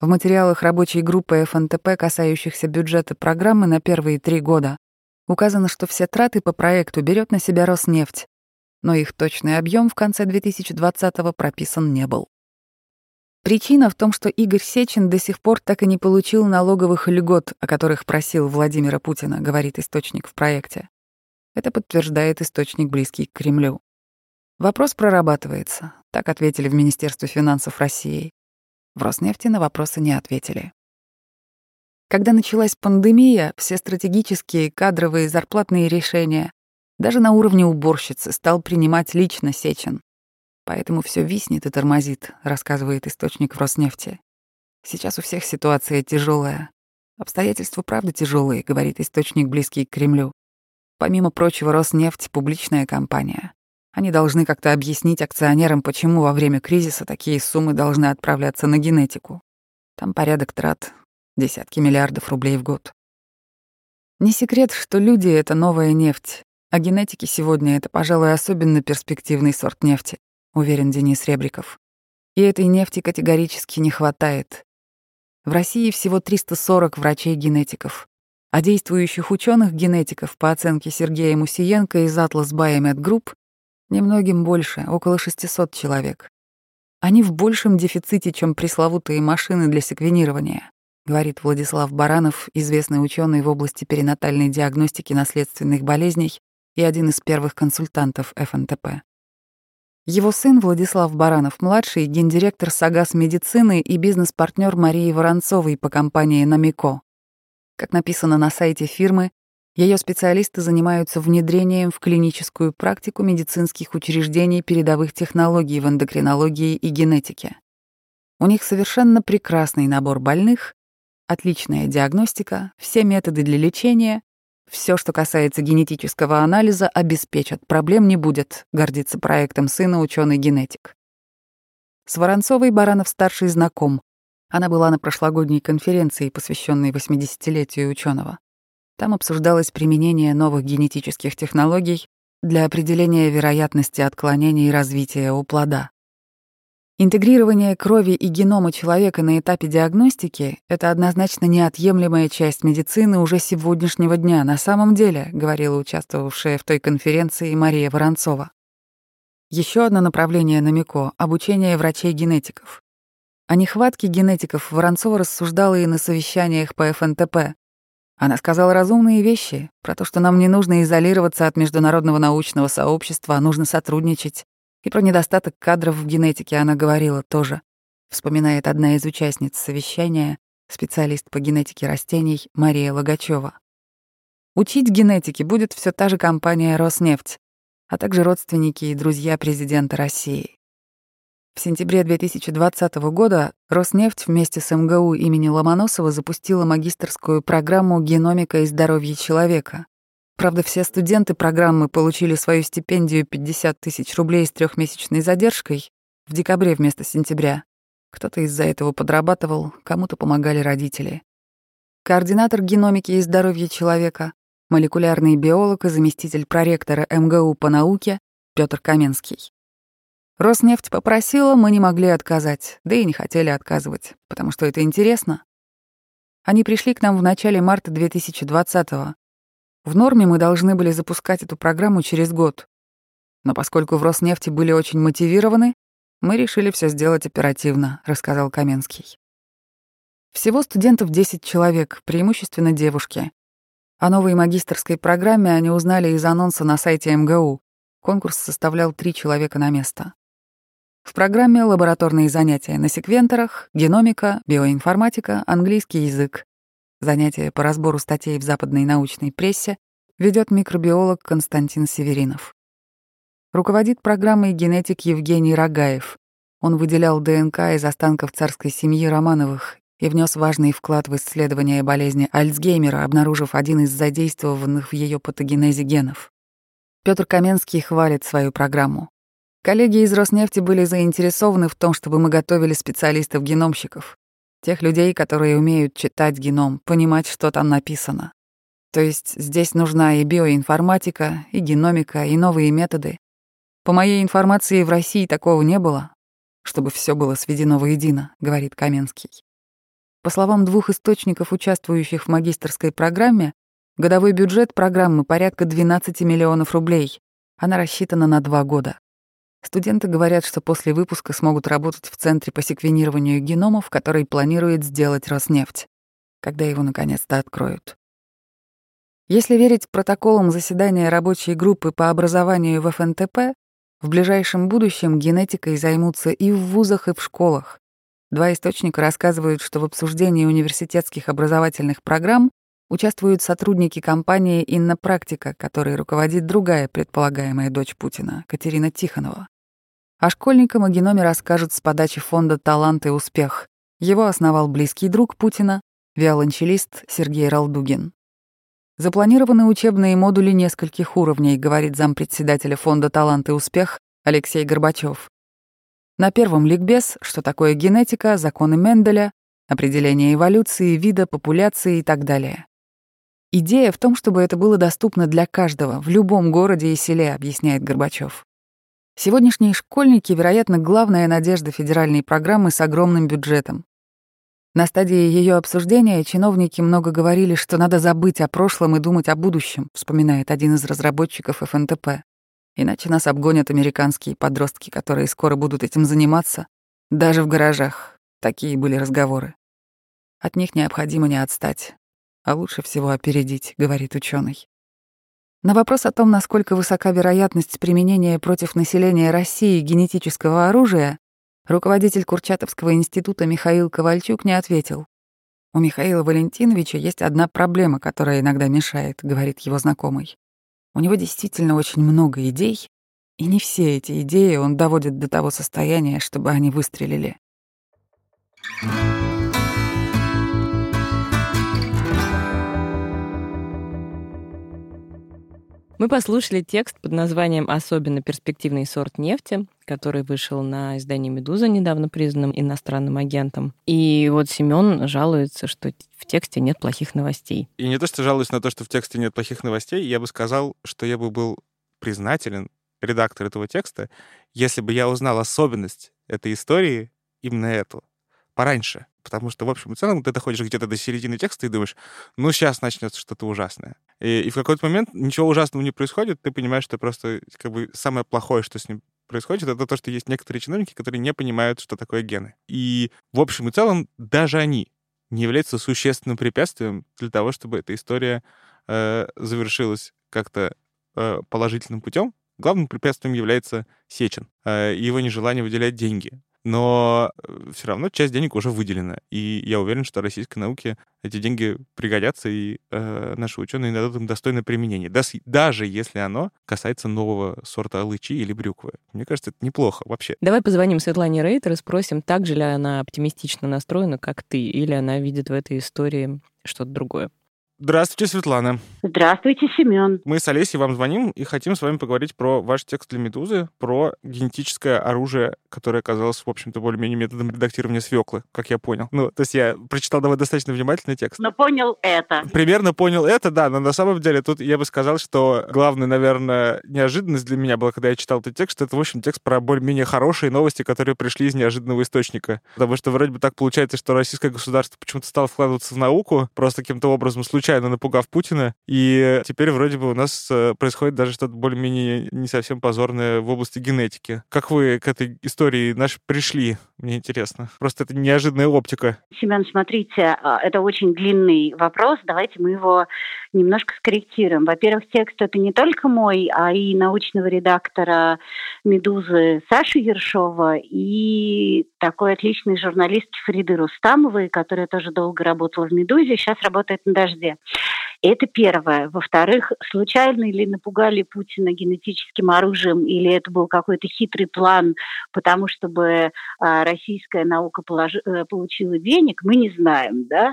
В материалах рабочей группы ФНТП, касающихся бюджета программы на первые три года, указано, что все траты по проекту берет на себя Роснефть, но их точный объем в конце 2020-го прописан не был. Причина в том, что Игорь Сечин до сих пор так и не получил налоговых льгот, о которых просил Владимира Путина, говорит источник в проекте. Это подтверждает источник, близкий к Кремлю. Вопрос прорабатывается, так ответили в Министерстве финансов России. В Роснефти на вопросы не ответили. Когда началась пандемия, все стратегические, кадровые, зарплатные решения даже на уровне уборщицы стал принимать лично Сечин. Поэтому все виснет и тормозит, рассказывает источник в Роснефти. Сейчас у всех ситуация тяжелая. Обстоятельства правда тяжелые, говорит источник, близкий к Кремлю. Помимо прочего, Роснефть — публичная компания. Они должны как-то объяснить акционерам, почему во время кризиса такие суммы должны отправляться на генетику. Там порядок трат — десятки миллиардов рублей в год. Не секрет, что люди — это новая нефть, а генетики сегодня — это, пожалуй, особенно перспективный сорт нефти, уверен Денис Ребриков. И этой нефти категорически не хватает. В России всего 340 врачей-генетиков, а действующих ученых-генетиков, по оценке Сергея Мусиенко из Atlas Biomed Group, немногим больше, около 600 человек. Они в большем дефиците, чем пресловутые машины для секвенирования, говорит Владислав Баранов, известный ученый в области перинатальной диагностики наследственных болезней и один из первых консультантов ФНТП. Его сын Владислав Баранов-младший, гендиректор САГАС медицины и бизнес-партнер Марии Воронцовой по компании «Намико». Как написано на сайте фирмы, ее специалисты занимаются внедрением в клиническую практику медицинских учреждений передовых технологий в эндокринологии и генетике. У них совершенно прекрасный набор больных, отличная диагностика, все методы для лечения, все, что касается генетического анализа, обеспечат, проблем не будет, гордится проектом сына ученый генетик. С Воронцовой Баранов-старший знаком. Она была на прошлогодней конференции, посвященной 80-летию ученого. Там обсуждалось применение новых генетических технологий для определения вероятности отклонений развития у плода. Интегрирование крови и генома человека на этапе диагностики — это однозначно неотъемлемая часть медицины уже сегодняшнего дня, на самом деле, говорила участвовавшая в той конференции Мария Воронцова. Еще одно направление на МИКО — обучение врачей-генетиков. О нехватке генетиков Воронцова рассуждала и на совещаниях по ФНТП. Она сказала разумные вещи про то, что нам не нужно изолироваться от международного научного сообщества, а нужно сотрудничать. И про недостаток кадров в генетике она говорила тоже, вспоминает одна из участниц совещания, специалист по генетике растений Мария Логачева. Учить генетике будет все та же компания «Роснефть», а также родственники и друзья президента России. В сентябре 2020 года Роснефть вместе с МГУ имени Ломоносова запустила магистрскую программу «Геномика и здоровье человека», Правда, все студенты программы получили свою стипендию 50 тысяч рублей с трехмесячной задержкой в декабре вместо сентября. Кто-то из-за этого подрабатывал, кому-то помогали родители. Координатор геномики и здоровья человека, молекулярный биолог и заместитель проректора МГУ по науке Петр Каменский. Роснефть попросила, мы не могли отказать, да и не хотели отказывать, потому что это интересно. Они пришли к нам в начале марта 2020 -го. В норме мы должны были запускать эту программу через год. Но поскольку в Роснефти были очень мотивированы, мы решили все сделать оперативно, рассказал Каменский. Всего студентов 10 человек, преимущественно девушки. О новой магистрской программе они узнали из анонса на сайте МГУ. Конкурс составлял три человека на место. В программе лабораторные занятия на секвенторах, геномика, биоинформатика, английский язык. Занятия по разбору статей в западной научной прессе ведет микробиолог Константин Северинов. Руководит программой генетик Евгений Рогаев. Он выделял ДНК из останков царской семьи Романовых и внес важный вклад в исследование болезни Альцгеймера, обнаружив один из задействованных в ее патогенезе генов. Петр Каменский хвалит свою программу. Коллеги из Роснефти были заинтересованы в том, чтобы мы готовили специалистов-геномщиков. Тех людей, которые умеют читать геном, понимать, что там написано. То есть здесь нужна и биоинформатика, и геномика, и новые методы. По моей информации, в России такого не было, чтобы все было сведено воедино, говорит Каменский. По словам двух источников, участвующих в магистрской программе, годовой бюджет программы порядка 12 миллионов рублей. Она рассчитана на два года. Студенты говорят, что после выпуска смогут работать в Центре по секвенированию геномов, который планирует сделать Роснефть, когда его наконец-то откроют. Если верить протоколам заседания рабочей группы по образованию в ФНТП, в ближайшем будущем генетикой займутся и в вузах, и в школах. Два источника рассказывают, что в обсуждении университетских образовательных программ участвуют сотрудники компании «Иннопрактика», которой руководит другая предполагаемая дочь Путина, Катерина Тихонова. О школьникам о геноме расскажут с подачи фонда «Талант и успех». Его основал близкий друг Путина, виолончелист Сергей Ралдугин. Запланированы учебные модули нескольких уровней, говорит зампредседателя фонда «Талант и успех» Алексей Горбачев. На первом ликбез, что такое генетика, законы Менделя, определение эволюции, вида, популяции и так далее. Идея в том, чтобы это было доступно для каждого, в любом городе и селе, объясняет Горбачев. Сегодняшние школьники, вероятно, главная надежда федеральной программы с огромным бюджетом. На стадии ее обсуждения чиновники много говорили, что надо забыть о прошлом и думать о будущем, вспоминает один из разработчиков ФНТП. Иначе нас обгонят американские подростки, которые скоро будут этим заниматься, даже в гаражах. Такие были разговоры. От них необходимо не отстать, а лучше всего опередить, говорит ученый. На вопрос о том, насколько высока вероятность применения против населения России генетического оружия, руководитель Курчатовского института Михаил Ковальчук не ответил. «У Михаила Валентиновича есть одна проблема, которая иногда мешает», — говорит его знакомый. «У него действительно очень много идей, и не все эти идеи он доводит до того состояния, чтобы они выстрелили». Thank you. Мы послушали текст под названием «Особенно перспективный сорт нефти», который вышел на издании «Медуза», недавно признанным иностранным агентом. И вот Семен жалуется, что в тексте нет плохих новостей. И не то, что жалуюсь на то, что в тексте нет плохих новостей, я бы сказал, что я бы был признателен, редактор этого текста, если бы я узнал особенность этой истории, именно эту, пораньше. Потому что, в общем и целом, ты доходишь где-то до середины текста и думаешь, ну, сейчас начнется что-то ужасное. И, и в какой-то момент ничего ужасного не происходит, ты понимаешь, что просто как бы самое плохое, что с ним происходит, это то, что есть некоторые чиновники, которые не понимают, что такое гены. И, в общем и целом, даже они не являются существенным препятствием для того, чтобы эта история э, завершилась как-то э, положительным путем. Главным препятствием является Сечин э, его нежелание выделять деньги но э, все равно часть денег уже выделена. И я уверен, что российской науке эти деньги пригодятся, и э, наши ученые дадут им достойное применение, даже если оно касается нового сорта алычи или брюквы. Мне кажется, это неплохо вообще. Давай позвоним Светлане Рейтер и спросим, так же ли она оптимистично настроена, как ты, или она видит в этой истории что-то другое. Здравствуйте, Светлана. Здравствуйте, Семен. Мы с Олесей вам звоним и хотим с вами поговорить про ваш текст для «Медузы», про генетическое оружие, которое оказалось, в общем-то, более-менее методом редактирования свеклы, как я понял. Ну, то есть я прочитал давай достаточно внимательный текст. Но понял это. Примерно понял это, да, но на самом деле тут я бы сказал, что главная, наверное, неожиданность для меня была, когда я читал этот текст, что это, в общем, текст про более-менее хорошие новости, которые пришли из неожиданного источника. Потому что вроде бы так получается, что российское государство почему-то стало вкладываться в науку, просто каким-то образом случайно случайно напугав Путина, и теперь вроде бы у нас э, происходит даже что-то более-менее не совсем позорное в области генетики. Как вы к этой истории наш пришли? Мне интересно. Просто это неожиданная оптика. Семен, смотрите, а, это очень длинный вопрос. Давайте мы его немножко скорректируем. Во-первых, текст это не только мой, а и научного редактора «Медузы» Саши Ершова и такой отличный журналист Фриды Рустамовой, которая тоже долго работала в «Медузе», сейчас работает на «Дожде». Это первое. Во-вторых, случайно ли напугали Путина генетическим оружием, или это был какой-то хитрый план, потому чтобы а, российская наука э, получила денег, мы не знаем, да?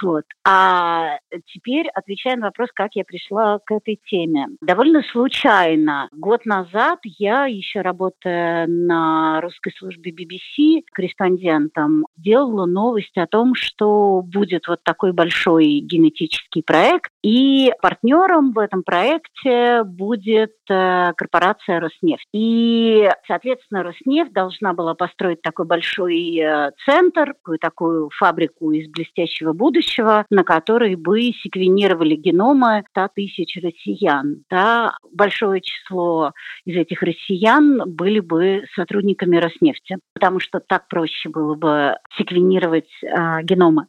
Вот. А теперь отвечая на вопрос, как я пришла к этой теме. Довольно случайно. Год назад я, еще работая на русской службе BBC корреспондентом, делала новость о том, что будет вот такой большой генетический проект, проект, и партнером в этом проекте будет э, корпорация Роснефть. И, соответственно, Роснефть должна была построить такой большой э, центр, такую, такую фабрику из блестящего будущего, на которой бы секвенировали геномы 100 тысяч россиян. Да? Большое число из этих россиян были бы сотрудниками Роснефти, потому что так проще было бы секвенировать э, геномы.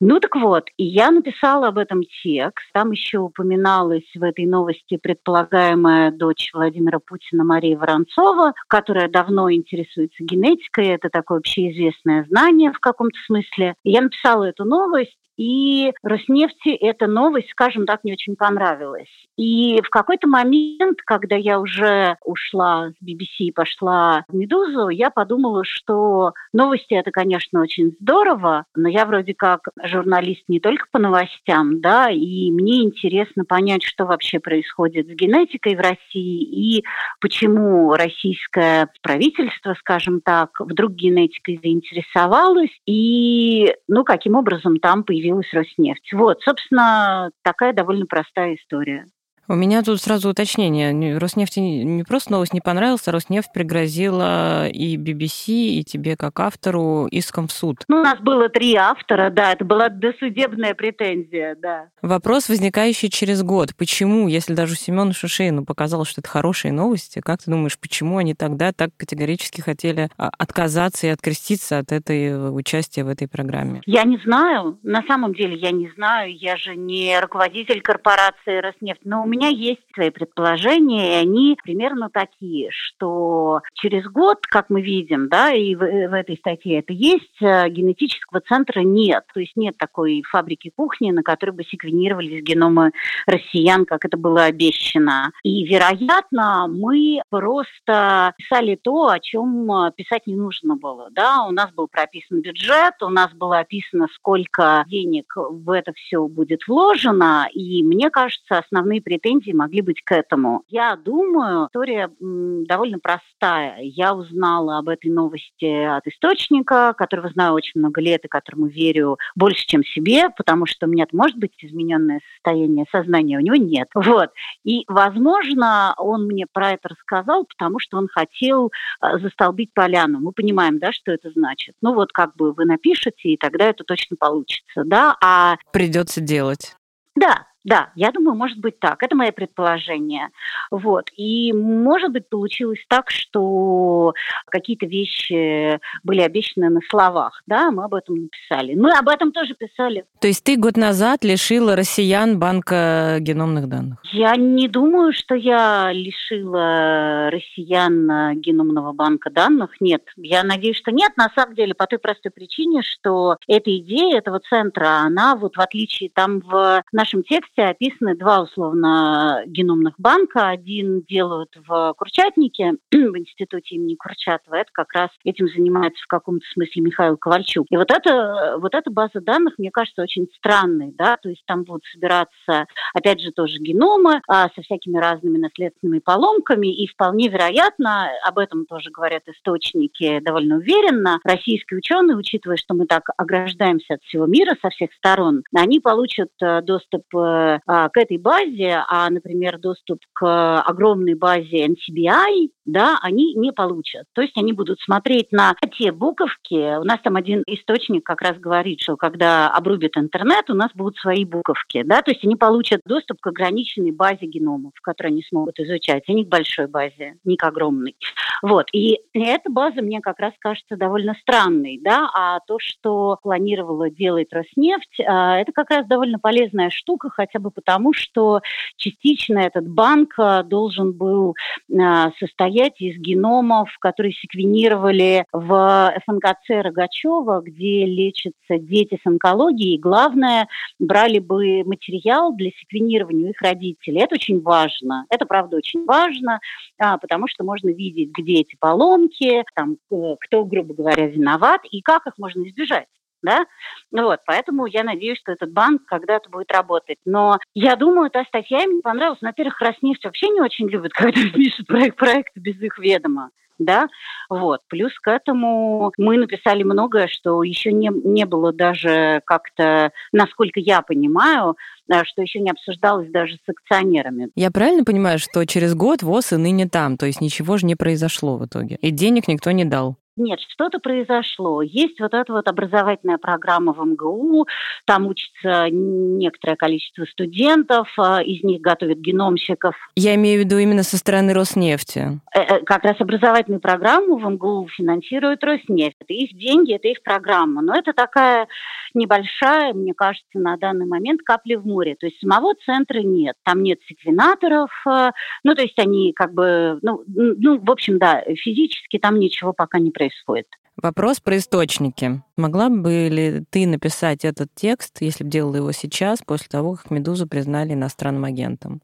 Ну так вот, и я написала об этом текст. Там еще упоминалась в этой новости предполагаемая дочь Владимира Путина Мария Воронцова, которая давно интересуется генетикой. Это такое общеизвестное знание в каком-то смысле. Я написала эту новость, и Роснефти эта новость, скажем так, не очень понравилась. И в какой-то момент, когда я уже ушла с BBC и пошла в «Медузу», я подумала, что новости — это, конечно, очень здорово, но я вроде как журналист не только по новостям, да, и мне интересно понять, что вообще происходит с генетикой в России и почему российское правительство, скажем так, вдруг генетикой заинтересовалось, и, ну, каким образом там появилась появилась Роснефть. Вот, собственно, такая довольно простая история. У меня тут сразу уточнение. Роснефти не просто новость не понравилась, а Роснефть пригрозила и BBC, и тебе как автору иском в суд. Ну, у нас было три автора, да, это была досудебная претензия, да. Вопрос, возникающий через год. Почему, если даже Семену Шушейну показалось, что это хорошие новости, как ты думаешь, почему они тогда так категорически хотели а, отказаться и откреститься от этой э, участия в этой программе? Я не знаю. На самом деле я не знаю. Я же не руководитель корпорации Роснефть. Но у меня меня есть свои предположения, и они примерно такие, что через год, как мы видим, да, и в, в этой статье это есть, э, генетического центра нет. То есть нет такой фабрики кухни, на которой бы секвенировались геномы россиян, как это было обещано. И, вероятно, мы просто писали то, о чем э, писать не нужно было. Да? У нас был прописан бюджет, у нас было описано, сколько денег в это все будет вложено, и мне кажется, основные претензии претензии могли быть к этому. Я думаю, история довольно простая. Я узнала об этой новости от источника, которого знаю очень много лет и которому верю больше, чем себе, потому что у меня может быть измененное состояние сознания, у него нет. Вот. И, возможно, он мне про это рассказал, потому что он хотел э, застолбить поляну. Мы понимаем, да, что это значит. Ну вот как бы вы напишете, и тогда это точно получится, да. А придется делать. Да, да, я думаю, может быть так. Это мое предположение. Вот. И, может быть, получилось так, что какие-то вещи были обещаны на словах. Да, мы об этом написали. Мы об этом тоже писали. То есть ты год назад лишила россиян банка геномных данных? Я не думаю, что я лишила россиян геномного банка данных. Нет, я надеюсь, что нет. На самом деле, по той простой причине, что эта идея этого центра, она вот в отличие там в нашем тексте тексте описаны два условно геномных банка. Один делают в Курчатнике, [CLEARS THROAT] в институте имени Курчатова. Это как раз этим занимается в каком-то смысле Михаил Ковальчук. И вот, это, вот эта база данных, мне кажется, очень странной. Да? То есть там будут собираться, опять же, тоже геномы а, со всякими разными наследственными поломками. И вполне вероятно, об этом тоже говорят источники довольно уверенно, российские ученые, учитывая, что мы так ограждаемся от всего мира со всех сторон, они получат э, доступ э, к этой базе, а, например, доступ к огромной базе NCBI, да, они не получат. То есть они будут смотреть на те буковки. У нас там один источник как раз говорит, что когда обрубят интернет, у нас будут свои буковки, да, то есть они получат доступ к ограниченной базе геномов, которые они смогут изучать, а к большой базе, не к огромной. Вот. И эта база мне как раз кажется довольно странной, да, а то, что планировала делать Роснефть, а, это как раз довольно полезная штука, хотя бы потому, что частично этот банк а, должен был а, состоять из геномов, которые секвенировали в ФНКЦ Рогачева, где лечатся дети с онкологией. И главное, брали бы материал для секвенирования их родителей. Это очень важно. Это, правда, очень важно, а, потому что можно видеть, где эти поломки, там, э, кто, грубо говоря, виноват и как их можно избежать да, ну вот, поэтому я надеюсь, что этот банк когда-то будет работать. Но я думаю, эта статья мне понравилась. Во-первых, Роснефть вообще не очень любит, [LAUGHS] когда пишут проект, проекты без их ведома да, вот. Плюс к этому мы написали многое, что еще не, не было даже как-то, насколько я понимаю, э, что еще не обсуждалось даже с акционерами. Я правильно понимаю, что через год ВОЗ и ныне там, то есть ничего же не произошло в итоге, и денег никто не дал? Нет, что-то произошло. Есть вот эта вот образовательная программа в МГУ, там учится некоторое количество студентов, а, из них готовят геномщиков. Я имею в виду именно со стороны Роснефти. Э, э, как раз образовательную программу в МГУ финансирует Роснефть. Это их деньги, это их программа. Но это такая небольшая, мне кажется, на данный момент капли в море. То есть самого центра нет. Там нет секвенаторов. Э, ну, то есть они как бы, ну, ну в общем, да, физически там ничего пока не происходит происходит. Вопрос про источники. Могла бы ли ты написать этот текст, если бы делала его сейчас, после того, как «Медузу» признали иностранным агентом?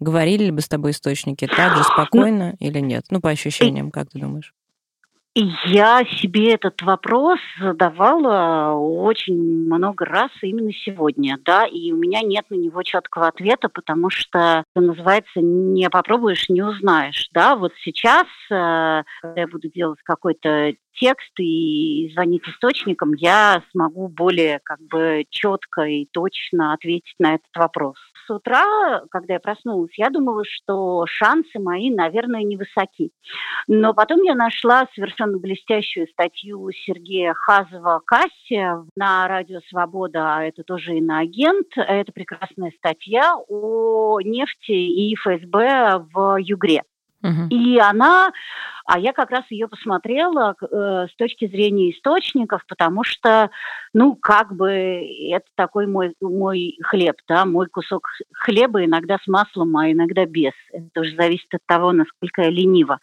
Говорили ли бы с тобой источники так же ну, спокойно или нет? Ну, по ощущениям, как ты думаешь? Я себе этот вопрос задавала очень много раз именно сегодня, да, и у меня нет на него четкого ответа, потому что, называется, не попробуешь, не узнаешь, да. Вот сейчас, э, когда я буду делать какой-то текст и звонить источникам, я смогу более как бы четко и точно ответить на этот вопрос. С утра, когда я проснулась, я думала, что шансы мои, наверное, невысоки. Но потом я нашла совершенно блестящую статью Сергея Хазова «Касси» на Радио Свобода, а это тоже иноагент. Это прекрасная статья о нефти и ФСБ в Югре. И она, а я как раз ее посмотрела э, с точки зрения источников, потому что, ну, как бы это такой мой, мой хлеб, да, мой кусок хлеба иногда с маслом, а иногда без. Это тоже зависит от того, насколько я ленива.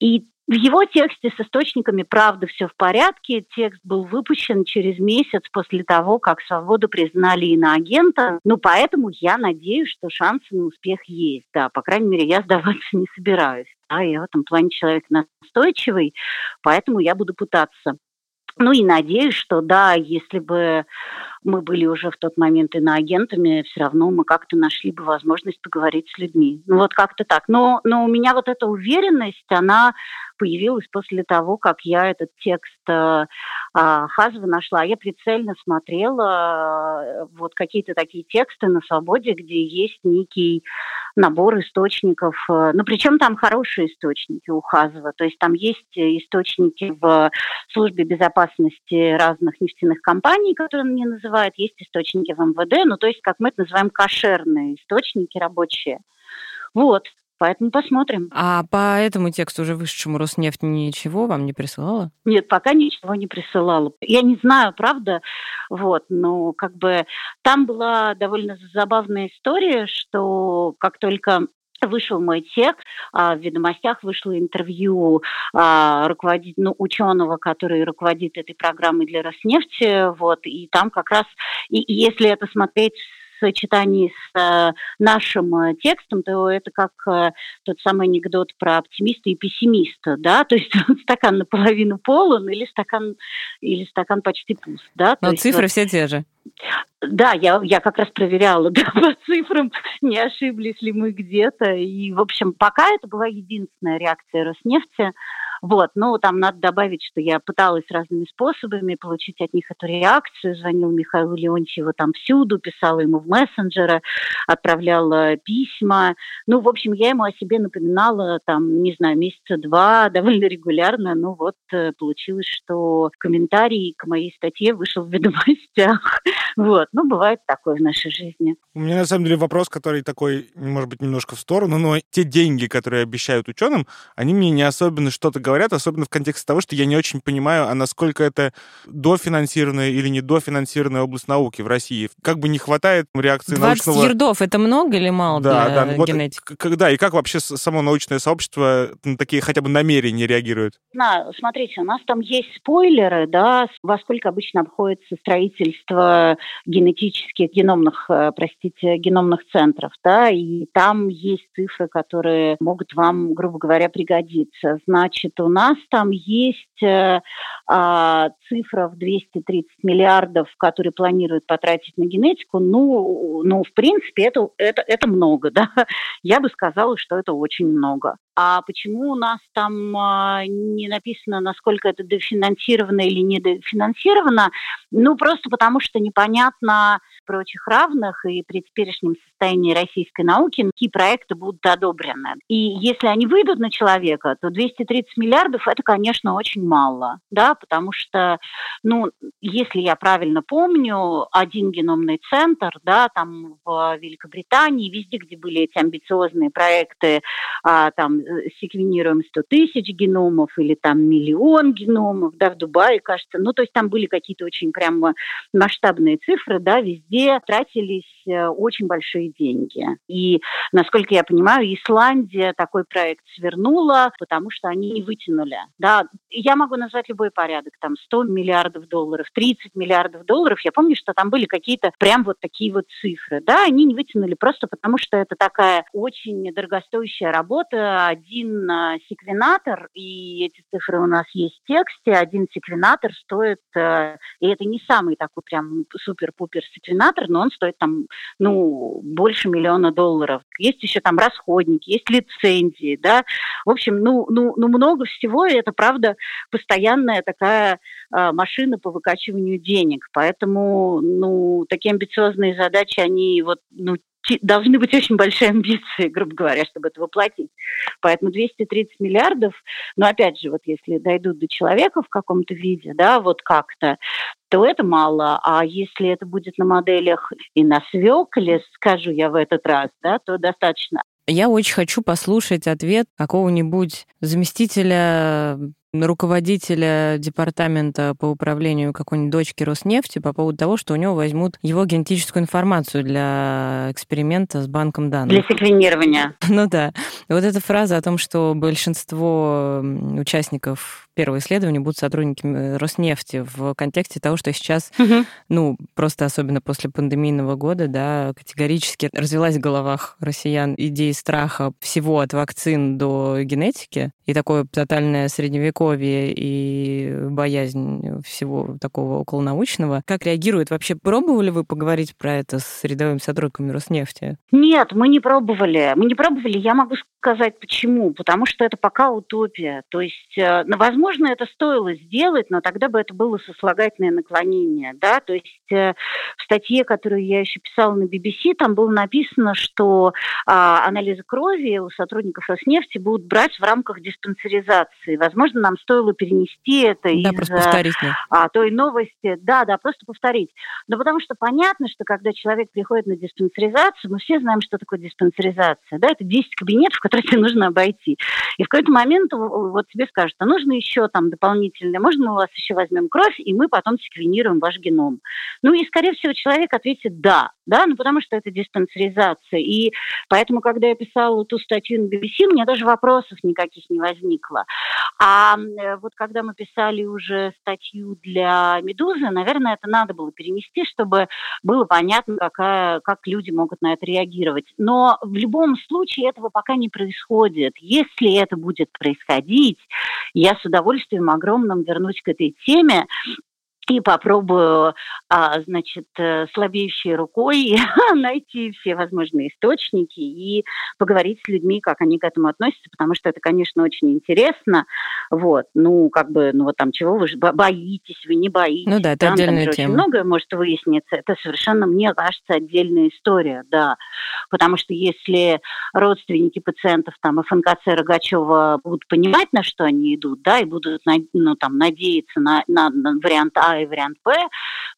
И в его тексте с источниками правда все в порядке. Текст был выпущен через месяц после того, как свободу признали иноагента. Ну, поэтому я надеюсь, что шансы на успех есть. Да, по крайней мере, я сдаваться не собираюсь. Да, я в этом плане человек настойчивый, поэтому я буду пытаться. Ну и надеюсь, что да, если бы мы были уже в тот момент иноагентами, все равно мы как-то нашли бы возможность поговорить с людьми. Ну вот как-то так. Но, но у меня вот эта уверенность, она появилась после того, как я этот текст э, э, Хазова нашла. Я прицельно смотрела э, вот какие-то такие тексты на свободе, где есть некий набор источников. Э, ну, причем там хорошие источники у Хазова. То есть там есть источники в службе безопасности разных нефтяных компаний, которые он мне называет, есть источники в МВД, ну, то есть, как мы это называем, кошерные источники рабочие. Вот. Поэтому посмотрим. А по этому тексту уже вышедшему Роснефть ничего вам не присылала? Нет, пока ничего не присылала. Я не знаю, правда, вот, но как бы там была довольно забавная история, что как только вышел мой текст, а в «Ведомостях» вышло интервью а, руководителя, ну, ученого, который руководит этой программой для Роснефти, вот, и там как раз, и если это смотреть сочетании с э, нашим э, текстом, то это как э, тот самый анекдот про оптимиста и пессимиста, да, [LAUGHS] то есть стакан наполовину полон или стакан, или стакан почти пуст, да. Но цифры вот, все те же. Да, я, я как раз проверяла [LAUGHS] да, по цифрам, не ошиблись ли мы где-то. И, в общем, пока это была единственная реакция Роснефти. Вот, ну, там надо добавить, что я пыталась разными способами получить от них эту реакцию, звонила Михаилу Леонтьеву там всюду, писала ему в мессенджеры, отправляла письма. Ну, в общем, я ему о себе напоминала там, не знаю, месяца два [LAUGHS] довольно регулярно. Ну, вот э, получилось, что комментарий к моей статье вышел в ведомостях. Вот, ну, бывает такое в нашей жизни. У меня, на самом деле, вопрос, который такой, может быть, немножко в сторону, но те деньги, которые обещают ученым, они мне не особенно что-то говорят особенно в контексте того, что я не очень понимаю, а насколько это дофинансированная или не дофинансированная область науки в России. Как бы не хватает реакции 20 научного... ердов — это много или мало да, для да, вот, генетики? Когда и как вообще само научное сообщество на такие хотя бы намерения реагирует? На, смотрите, у нас там есть спойлеры, да, во сколько обычно обходится строительство генетических, геномных, э, простите, геномных центров, да, и там есть цифры, которые могут вам, грубо говоря, пригодиться. Значит, у нас там есть э, э, цифра в 230 миллиардов, которые планируют потратить на генетику. Ну, ну в принципе, это, это, это много, да. Я бы сказала, что это очень много. А почему у нас там э, не написано, насколько это дофинансировано или не дофинансировано? Ну, просто потому что непонятно понятно, прочих равных и при теперешнем состоянии российской науки, какие проекты будут одобрены. И если они выйдут на человека, то 230 миллиардов – это, конечно, очень мало, да, потому что, ну, если я правильно помню, один геномный центр, да, там в Великобритании, везде, где были эти амбициозные проекты, а, там, секвенируем 100 тысяч геномов или там миллион геномов, да, в Дубае, кажется, ну, то есть там были какие-то очень прямо масштабные цифры, да, везде тратились э, очень большие деньги. И, насколько я понимаю, Исландия такой проект свернула, потому что они не вытянули. Да, я могу назвать любой порядок, там 100 миллиардов долларов, 30 миллиардов долларов. Я помню, что там были какие-то прям вот такие вот цифры. Да, они не вытянули просто потому, что это такая очень дорогостоящая работа. Один а, секвенатор, и эти цифры у нас есть в тексте, один секвенатор стоит, э, и это не самый такой прям супер-пупер секвенатор, но он стоит там, ну, больше миллиона долларов. Есть еще там расходники, есть лицензии, да. В общем, ну, ну, ну много всего, и это, правда, постоянная такая э, машина по выкачиванию денег. Поэтому, ну, такие амбициозные задачи, они вот, ну, должны быть очень большие амбиции, [LAUGHS] грубо говоря, чтобы это воплотить. Поэтому 230 миллиардов, но опять же, вот если дойдут до человека в каком-то виде, да, вот как-то, то это мало. А если это будет на моделях и на свекле, скажу я в этот раз, да, то достаточно. Я очень хочу послушать ответ какого-нибудь заместителя руководителя департамента по управлению какой-нибудь дочки Роснефти по поводу того, что у него возьмут его генетическую информацию для эксперимента с банком данных. Для секвенирования. [LAUGHS] Ну да. Вот эта фраза о том, что большинство участников первого исследования будут сотрудниками Роснефти в контексте того, что сейчас, угу. ну, просто особенно после пандемийного года, да, категорически развелась в головах россиян идея страха всего от вакцин до генетики, и такое тотальное средневековье и боязнь всего такого околонаучного. Как реагирует вообще? Пробовали вы поговорить про это с рядовыми сотрудниками Роснефти? Нет, мы не пробовали. Мы не пробовали. Я могу сказать почему. Потому что это пока утопия. То есть, э, ну, возможно, это стоило сделать, но тогда бы это было сослагательное наклонение. Да? То есть э, в статье, которую я еще писала на BBC, там было написано, что а, анализы крови у сотрудников Роснефти будут брать в рамках диспансеризации. Возможно, нам стоило перенести это да, из просто повторить, а, той новости. Да, да, просто повторить. Но потому что понятно, что когда человек приходит на диспансеризацию, мы все знаем, что такое диспансеризация. Да? Это 10 кабинетов, которые тебе нужно обойти. И в какой-то момент вот тебе скажут, а нужно еще там дополнительное, можно мы у вас еще возьмем кровь, и мы потом секвенируем ваш геном. Ну и, скорее всего, человек ответит «да», да, ну потому что это диспансеризация. И поэтому, когда я писала ту статью на BBC, у меня даже вопросов никаких не возникло. А э, вот когда мы писали уже статью для «Медузы», наверное, это надо было перенести, чтобы было понятно, какая, как люди могут на это реагировать. Но в любом случае этого пока не происходит. Если это будет происходить, я с удовольствием огромным вернусь к этой теме и попробую, а, значит, э, слабеющей рукой [LAUGHS] найти все возможные источники и поговорить с людьми, как они к этому относятся, потому что это, конечно, очень интересно. Вот, ну, как бы, ну, вот там, чего вы же боитесь, вы не боитесь. Ну да, это там, отдельная там, тема. Очень многое может выясниться. Это совершенно, мне кажется, отдельная история, да. Потому что если родственники пациентов там ФНКЦ Рогачева будут понимать, на что они идут, да, и будут, ну, там, надеяться на, на, на вариант А и вариант Б,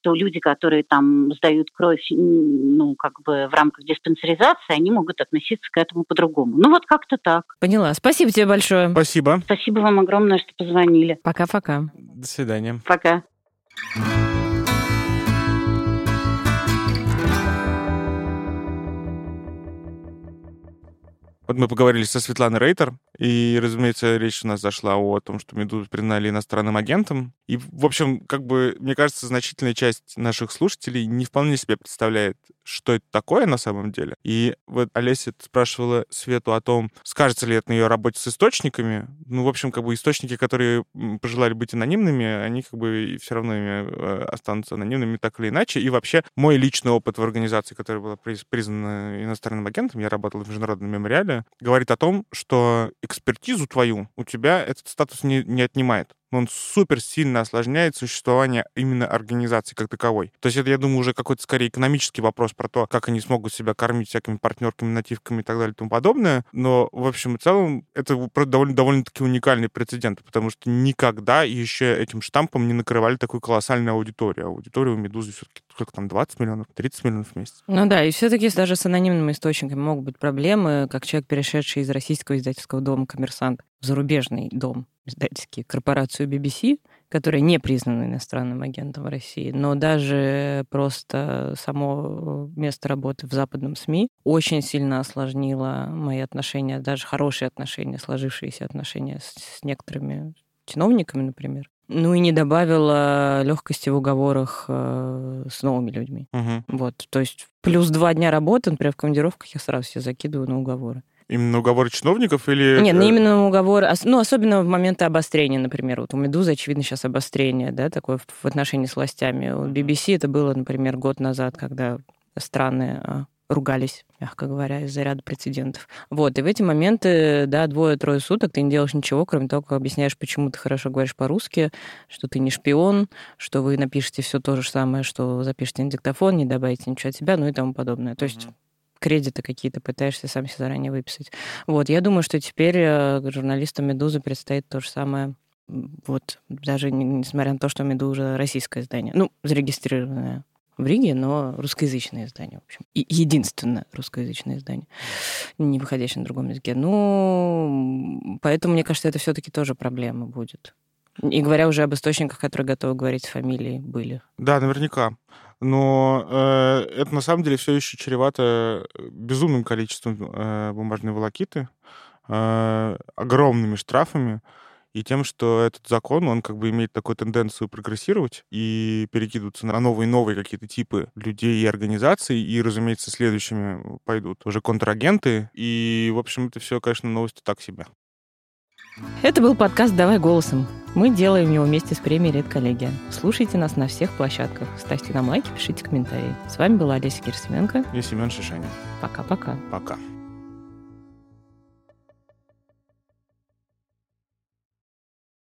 то люди, которые там сдают кровь, ну, как бы в рамках диспансеризации, они могут относиться к этому по-другому. Ну, вот как-то так. Поняла. Спасибо тебе большое. Спасибо. Спасибо вам огромное, что позвонили. Пока-пока. До свидания. Пока. Вот мы поговорили со Светланой Рейтер, и, разумеется, речь у нас зашла о том, что Медузу признали иностранным агентом. И, в общем, как бы, мне кажется, значительная часть наших слушателей не вполне себе представляет, что это такое на самом деле. И вот Олеся спрашивала Свету о том, скажется ли это на ее работе с источниками. Ну, в общем, как бы источники, которые пожелали быть анонимными, они как бы все равно э, останутся анонимными так или иначе. И вообще, мой личный опыт в организации, которая была признана иностранным агентом, я работал в Международном мемориале, говорит о том, что экспертизу твою у тебя этот статус не, не отнимает он супер сильно осложняет существование именно организации как таковой. То есть это, я думаю, уже какой-то скорее экономический вопрос про то, как они смогут себя кормить всякими партнерками, нативками и так далее и тому подобное. Но, в общем и целом, это довольно, довольно-таки уникальный прецедент, потому что никогда еще этим штампом не накрывали такую колоссальную аудиторию. Аудитория у «Медузы» все-таки сколько там, 20 миллионов, 30 миллионов в месяц. Ну да, и все-таки даже с анонимными источниками могут быть проблемы, как человек, перешедший из российского издательского дома «Коммерсант» зарубежный дом издательский, корпорацию BBC, которая не признана иностранным агентом в России, но даже просто само место работы в западном СМИ очень сильно осложнило мои отношения, даже хорошие отношения, сложившиеся отношения с, с некоторыми чиновниками, например. Ну и не добавила легкости в уговорах э, с новыми людьми. Угу. Вот, то есть плюс два дня работы, например, в командировках я сразу все закидываю на уговоры. Именно уговоры чиновников или... Нет, ну именно уговоры, ну особенно в моменты обострения, например. Вот у «Медузы», очевидно, сейчас обострение, да, такое в отношении с властями. У BBC это было, например, год назад, когда страны а, ругались, мягко говоря, из-за ряда прецедентов. Вот, и в эти моменты, да, двое-трое суток ты не делаешь ничего, кроме того, как объясняешь, почему ты хорошо говоришь по-русски, что ты не шпион, что вы напишете все то же самое, что запишете на диктофон, не добавите ничего от себя, ну и тому подобное. То есть кредиты какие-то пытаешься сам себе заранее выписать. Вот, я думаю, что теперь э, журналистам «Медузы» предстоит то же самое вот даже несмотря на то, что «Медуза» российское издание, ну, зарегистрированное в Риге, но русскоязычное издание, в общем. И единственное русскоязычное издание, не выходящее на другом языке. Ну, поэтому, мне кажется, это все таки тоже проблема будет. И говоря уже об источниках, которые готовы говорить с фамилией, были. Да, наверняка но э, это на самом деле все еще чревато э, безумным количеством э, бумажной волокиты, э, огромными штрафами и тем, что этот закон, он как бы имеет такую тенденцию прогрессировать и перекидываться на новые новые какие-то типы людей и организаций, и, разумеется, следующими пойдут уже контрагенты, и, в общем, это все, конечно, новости так себе. Это был подкаст «Давай голосом». Мы делаем его вместе с премией «Редколлегия». Слушайте нас на всех площадках. Ставьте нам лайки, пишите комментарии. С вами была Олеся Кирсименко. И Семен Шишанин. Пока-пока. Пока. -пока. Пока.